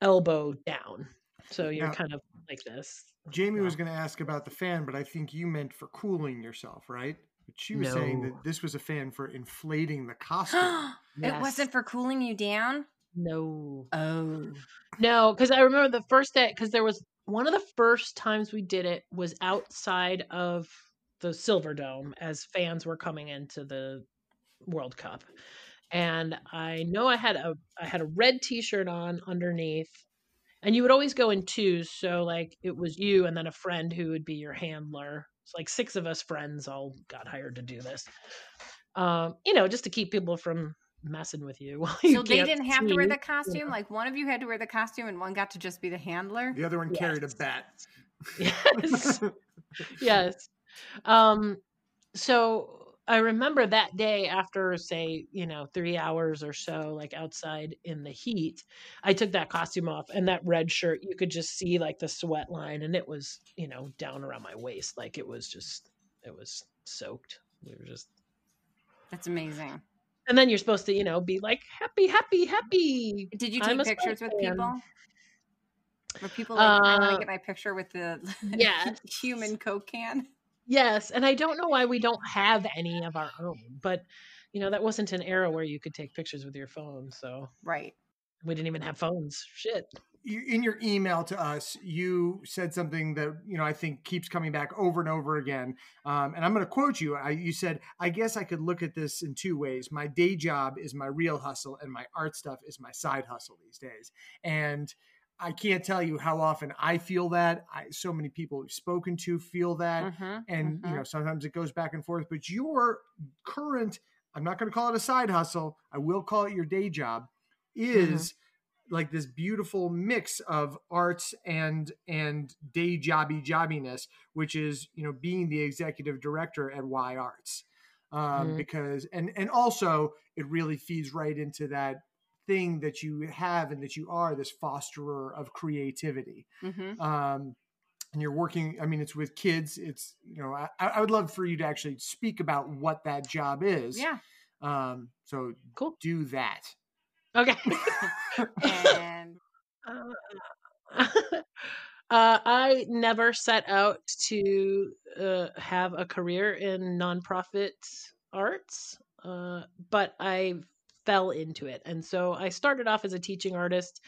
elbow down, so you're now, kind of like this. Jamie was going to ask about the fan, but I think you meant for cooling yourself, right? But she was no. saying that this was a fan for inflating the costume. yes. It wasn't for cooling you down. No. Oh. No, because I remember the first day, because there was one of the first times we did it was outside of the Silver Dome as fans were coming into the World Cup. And I know I had a I had a red t-shirt on underneath. And you would always go in twos, so like it was you and then a friend who would be your handler. It's like six of us friends all got hired to do this. Um, you know, just to keep people from messing with you. you so they didn't have to wear the costume. Like one of you had to wear the costume, and one got to just be the handler. The other one yes. carried a bat. Yes. yes. Um. So I remember that day after, say, you know, three hours or so, like outside in the heat, I took that costume off, and that red shirt, you could just see like the sweat line, and it was, you know, down around my waist, like it was just, it was soaked. We were just. That's amazing. And then you're supposed to, you know, be like happy, happy, happy. Did you take pictures with fan. people? Were people like, uh, I want to get my picture with the yeah human Coke can? Yes, and I don't know why we don't have any of our own, but you know that wasn't an era where you could take pictures with your phone, so right. We didn't even have phones. Shit in your email to us, you said something that you know I think keeps coming back over and over again. Um, and I'm going to quote you. I, you said, "I guess I could look at this in two ways. My day job is my real hustle, and my art stuff is my side hustle these days." And I can't tell you how often I feel that. I, so many people we've spoken to feel that, mm-hmm, and mm-hmm. you know sometimes it goes back and forth. But your current, I'm not going to call it a side hustle. I will call it your day job. Mm-hmm. Is like this beautiful mix of arts and and day jobby jobbiness, which is you know being the executive director at Y Arts, um, mm-hmm. because and and also it really feeds right into that thing that you have and that you are this fosterer of creativity. Mm-hmm. Um, and you're working i mean it's with kids it's you know I, I, would love for you to actually speak about what that job is yeah um so cool do that Okay. and uh, uh, I never set out to uh, have a career in nonprofit arts, uh, but I fell into it. And so I started off as a teaching artist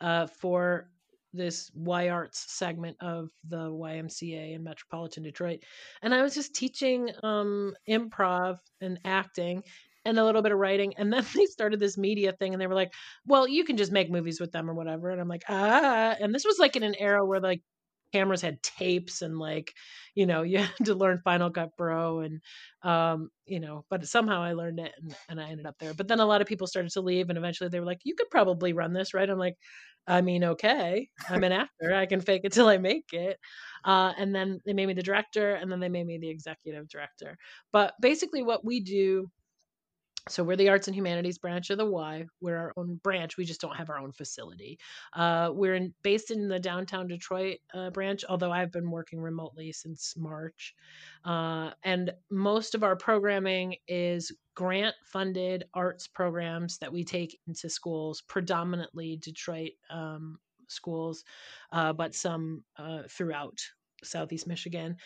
uh, for this Y Arts segment of the YMCA in Metropolitan Detroit. And I was just teaching um, improv and acting and a little bit of writing. And then they started this media thing and they were like, well, you can just make movies with them or whatever. And I'm like, ah. And this was like in an era where like cameras had tapes and like, you know, you had to learn Final Cut Pro and, um, you know, but somehow I learned it and, and I ended up there. But then a lot of people started to leave and eventually they were like, you could probably run this, right? I'm like, I mean, okay, I'm an actor. I can fake it till I make it. Uh, and then they made me the director and then they made me the executive director. But basically, what we do so we're the arts and humanities branch of the Y. We're our own branch. We just don't have our own facility. Uh, we're in, based in the downtown Detroit uh, branch, although I've been working remotely since March. Uh, and most of our programming is grant funded arts programs that we take into schools, predominantly Detroit um, schools, uh, but some uh, throughout Southeast Michigan.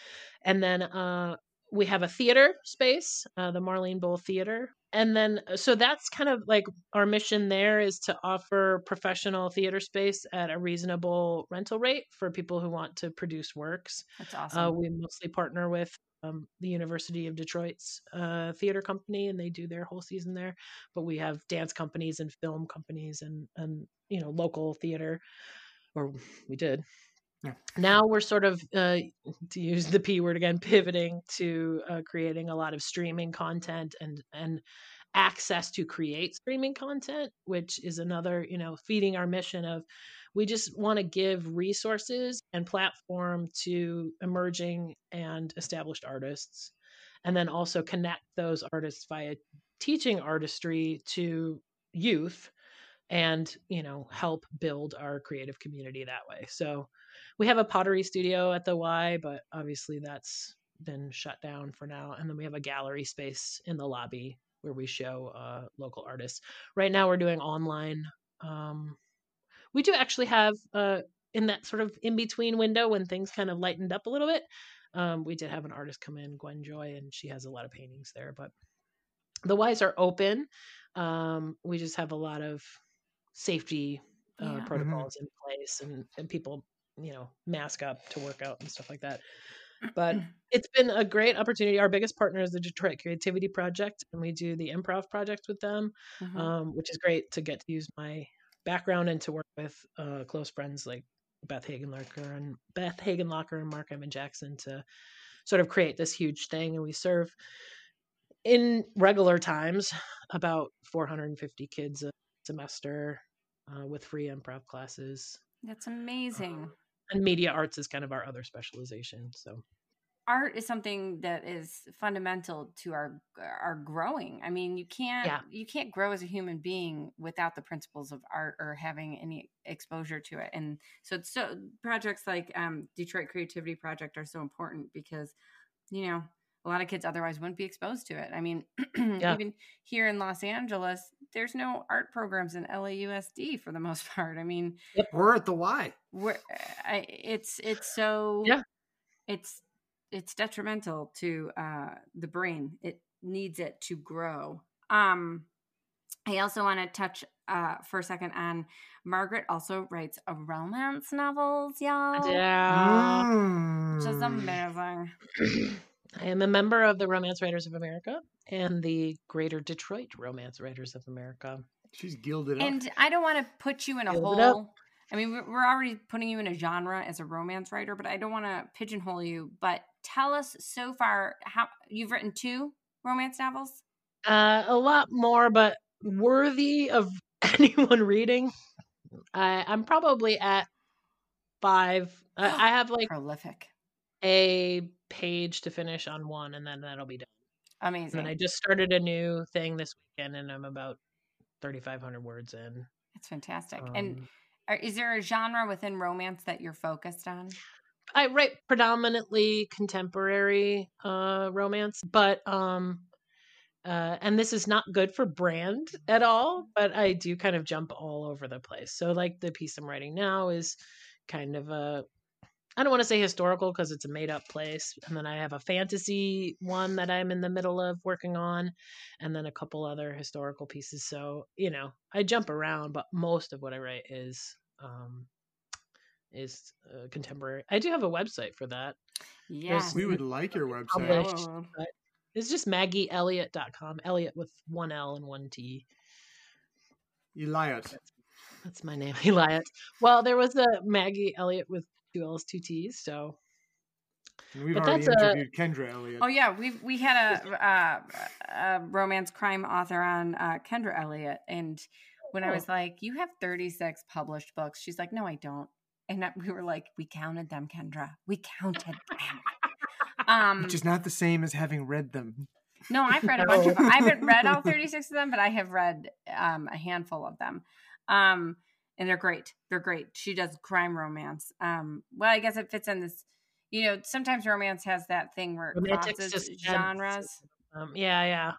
And then uh, we have a theater space, uh, the Marlene Boll Theater. And then, uh, so that's kind of like our mission there is to offer professional theater space at a reasonable rental rate for people who want to produce works. That's Uh, awesome. we mostly partner with um, the University of Detroit's uh, theater company, and they do their whole season there. But we have dance companies and film companies, and and you know local theater, or we did. Now we're sort of uh, to use the p word again, pivoting to uh, creating a lot of streaming content and and access to create streaming content, which is another you know feeding our mission of we just want to give resources and platform to emerging and established artists and then also connect those artists via teaching artistry to youth and you know help build our creative community that way. So we have a pottery studio at the y but obviously that's been shut down for now. And then we have a gallery space in the lobby where we show uh, local artists. Right now we're doing online um, we do actually have uh in that sort of in between window when things kind of lightened up a little bit um we did have an artist come in gwen joy and she has a lot of paintings there but the Ys are open um we just have a lot of safety uh, Yeah. protocols in place and and people you know mask up to work out and stuff like that but it's been a great opportunity our biggest partner is the detroit creativity project and we do the improv project with them Mhm. um, which is great to get to use my background and to work with uh, close friends like Beth Hagenlocker and Beth Hagenlocker and Marc Evan Jackson to sort of create this huge thing. And we serve in regular times about 450 kids a semester uh, with free improv classes. That's amazing. And media arts is kind of our other specialization. So art is something that is fundamental to our our growing. I mean, you can't Yeah. you can't grow as a human being without the principles of art or having any exposure to it. And so it's so projects like um, Detroit Creativity Project are so important because you know a lot of kids otherwise wouldn't be exposed to it. I mean, even here in Los Angeles, there's no art programs in LAUSD for the most part. I mean, we're at the Y. we're, I, it's it's so Yeah. it's it's detrimental to uh the brain it needs it to grow um i also want to touch uh for a second on margaret also writes a romance novels y'all yeah. which is Mm. amazing I am a member of the Romance Writers of America and the Greater Detroit Romance Writers of America. She's gilded up. and i don't want to put you in a Build it up. hole i mean we're, we're already putting you in a genre as a romance writer but i don't want to pigeonhole you but tell us so far how you've written two romance novels Uh, a lot more, but worthy of anyone reading. I, I'm probably at five. I, I have like prolific a page to finish on one, and then that'll be done. And amazing then I just started a new thing this weekend, and I'm about 3,500 words in. It's fantastic. and Um, are, is there a genre within romance that you're focused on? I write predominantly contemporary uh, romance, but um, uh, and this is not good for brand at all. But I do kind of jump all over the place. So, like the piece I'm writing now is kind of a I don't want to say historical because it's a made up place, and then I have a fantasy one that I'm in the middle of working on, and then a couple other historical pieces. So you know, I jump around, but most of what I write is um, is uh, contemporary. I do have a website for that. Yes. we would like your website. Published. Oh. It's just maggieeliot.com. Eliot with one L and one T. Eliot. That's my name, Eliot. Well, there was a Maggie Elliott with two L's, two T's. So we've But already that's a- interviewed Kendra Elliott. Oh yeah, we we had a, uh, a romance crime author on uh, Kendra Elliott, and when I Oh. was like, "You have 36 published books," she's like, "No, I don't." And we were like, "We counted them, Kendra. We counted them." um, Which is not the same as having read them. No, I've read a bunch of them. I haven't read all 36 of them, but I have read um, a handful of them. Um, and they're great. They're great. She does crime romance. Um, well, I guess it fits in this, you know, sometimes romance has that thing where it crosses genres. um, yeah, yeah.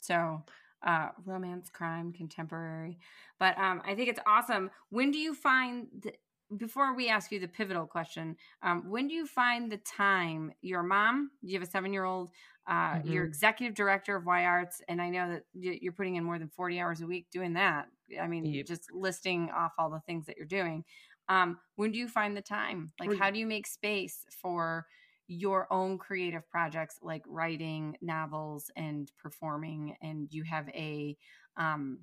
So uh, romance, crime, contemporary. But um, I think it's awesome. When do you find the, before we ask you the pivotal question, um, when do you find the time? Your mom, you have a seven year old, uh, Mhm. you're executive director of Y Arts, and I know that you're putting in more than 40 hours a week doing that. I mean, Yep. just listing off all the things that you're doing. Um, when do you find the time? Like, how do you make space for your own creative projects like writing novels and performing? And you have a, um,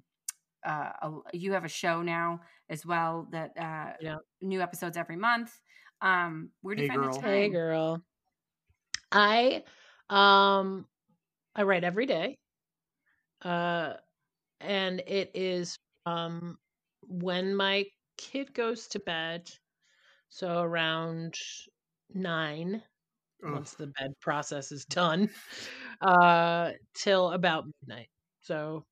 uh, a, you have a show now as well that uh, Yeah. new episodes every month. Um, where do you find girl. the time? Hey girl. I um I write every day. Uh and it is um when my kid goes to bed. So around 9 Ugh. once the bed process is done uh till about midnight. So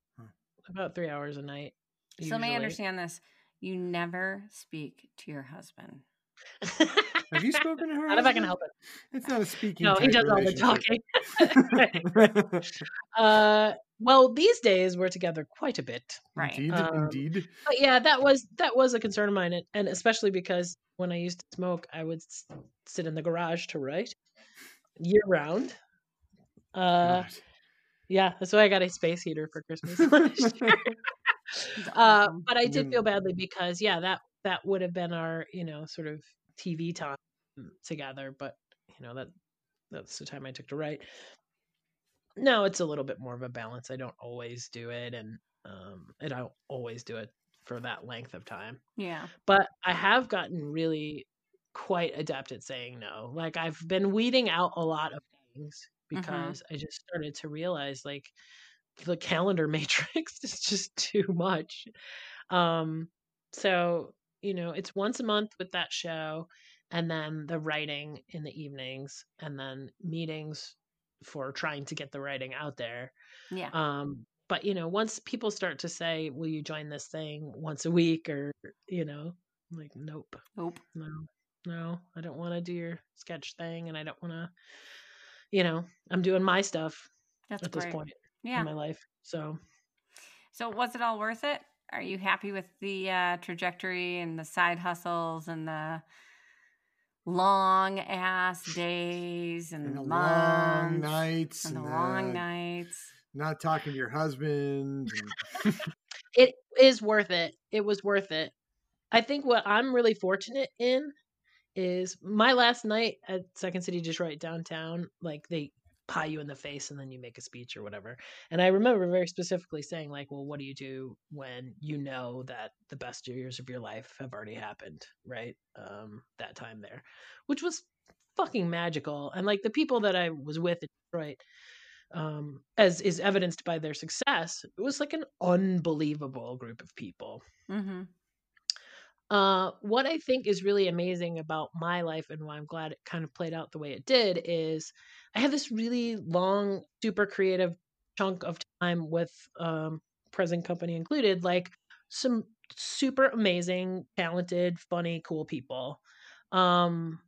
about 3 hours a night. So may I usually. understand this. You never speak to your husband. Have you spoken to her? Not if I can husband? help it. It's not a speaking. No, he does all the talking. uh well, these days we're together quite a bit. Right. Indeed, Um, indeed. But yeah, that was that was a concern of mine, and- and especially because when I used to smoke, I would s- sit in the garage to write year round. Uh, God. yeah, that's why I got a space heater for Christmas last year. That's uh, but I did Mm. feel badly because yeah, that that would have been our you know sort of TV time together. But you know that that's the time I took to write. No, it's a little bit more of a balance. I don't always do it, and um, and I don't always do it for that length of time. Yeah. But I have gotten really quite adept at saying no. Like I've been weeding out a lot of things because I just started to realize like the calendar matrix is just too much. Um so, you know, it's once a month with that show and then the writing in the evenings and then meetings for trying to get the writing out there. Yeah. Um, but you know, once people start to say, "Will you join this thing once a week?" or you know, I'm like, nope, Nope. no, no, I don't want to do your sketch thing, and I don't want to, you know, I'm doing my stuff That's at great. this point Yeah. in my life. So So was it all worth it? Are you happy with the uh, trajectory and the side hustles and the long ass days and, And the long nights and and, the long the nights? not talking to your husband. and- it is worth it. It was worth it. I think what I'm really fortunate in is my last night at Second City Detroit downtown, like they pie you in the face and then you make a speech or whatever. And I remember very specifically saying, like, well, what do you do when you know that the best years of your life have already happened, right? Um, that time there, which was fucking magical. And like the people that I was with in Detroit, um, as is evidenced by their success, it was like an unbelievable group of people. Mm-hmm. Uh, what I think is really amazing about my life and why I'm glad it kind of played out the way it did is I had this really long, super creative chunk of time with um, present company included, like some super amazing, talented, funny, cool people. Um,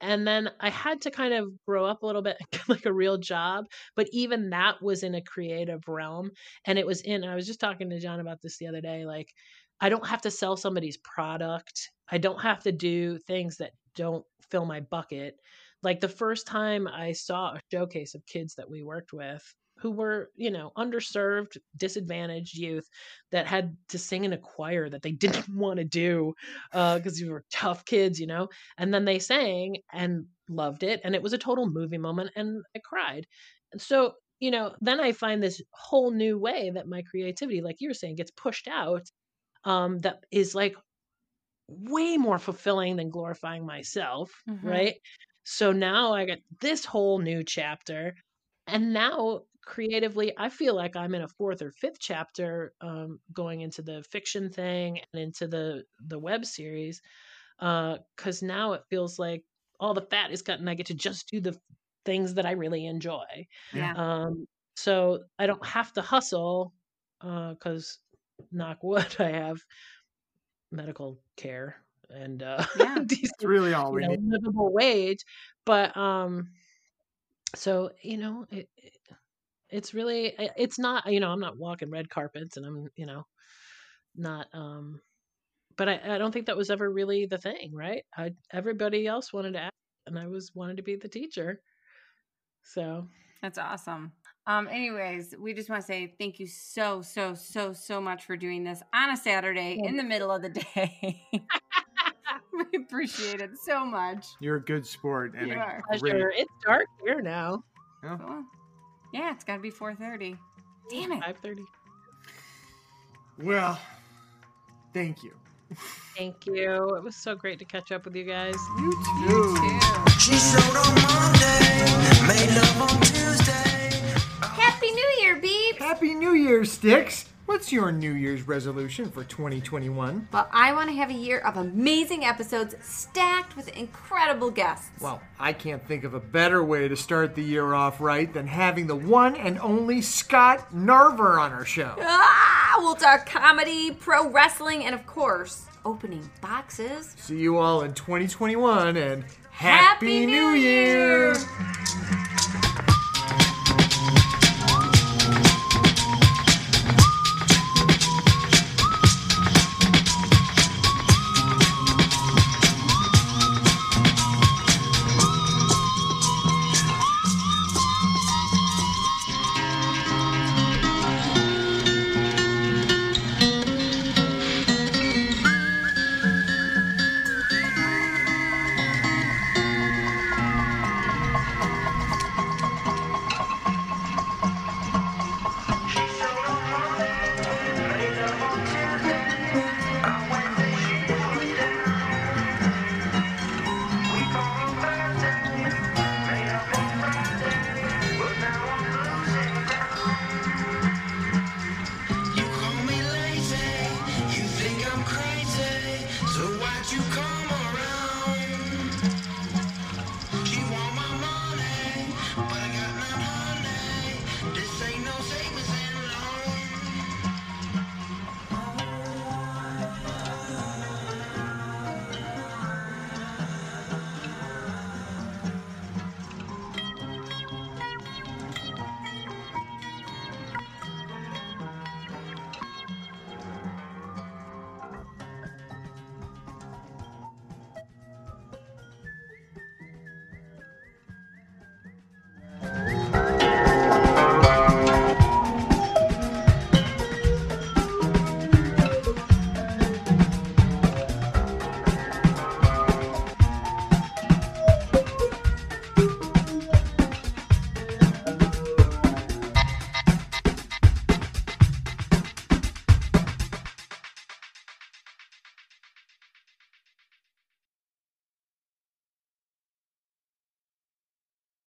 and then I had to kind of grow up a little bit, like a real job. But even that was in a creative realm. And it was in, I was just talking to John about this the other day. Like, I don't have to sell somebody's product. I don't have to do things that don't fill my bucket. Like the first time I saw a showcase of kids that we worked with who were, you know, underserved, disadvantaged youth that had to sing in a choir that they didn't want to do uh, because they were tough kids, you know, and then they sang and loved it. And it was a total movie moment and I cried. And so, you know, then I find this whole new way that my creativity, like you were saying, gets pushed out um, that is like way more fulfilling than glorifying myself, Mhm. right? So now I got this whole new chapter, and now creatively, I feel like I'm in a fourth or fifth chapter, um, going into the fiction thing and into the the web series, because now it feels like all the fat is cut, and I get to just do the things that I really enjoy. Yeah. Um, so I don't have to hustle because, knock wood, I have medical care and uh, Yeah. decent, It's really all we know, need. livable wage. But um, so you know, it, it, it's really it's not you know i'm not walking red carpets and i'm you know not um but i, I don't think that was ever really the thing right I, everybody else wanted to act and i was wanted to be the teacher so that's awesome um anyways we just want to say thank you so so so so much for doing this on a saturday in the middle of the day we appreciate it so much you're a good sport and you are. great pleasure it's dark here now Yeah. Cool. Yeah, it's got to be 4:30. Damn it. 5:30 well thank you thank you it was so great to catch up with you guys you You too happy new year sticks what's your new year's resolution for 2021 Well, I want to have a year of amazing episodes stacked with incredible guests. Well, I can't think of a better way to start the year off right than having the one and only Scott Narver on our show. Ah, we'll talk comedy, pro wrestling, and of course, opening boxes. See you all in 2021 and Happy Happy, New New Year! Year!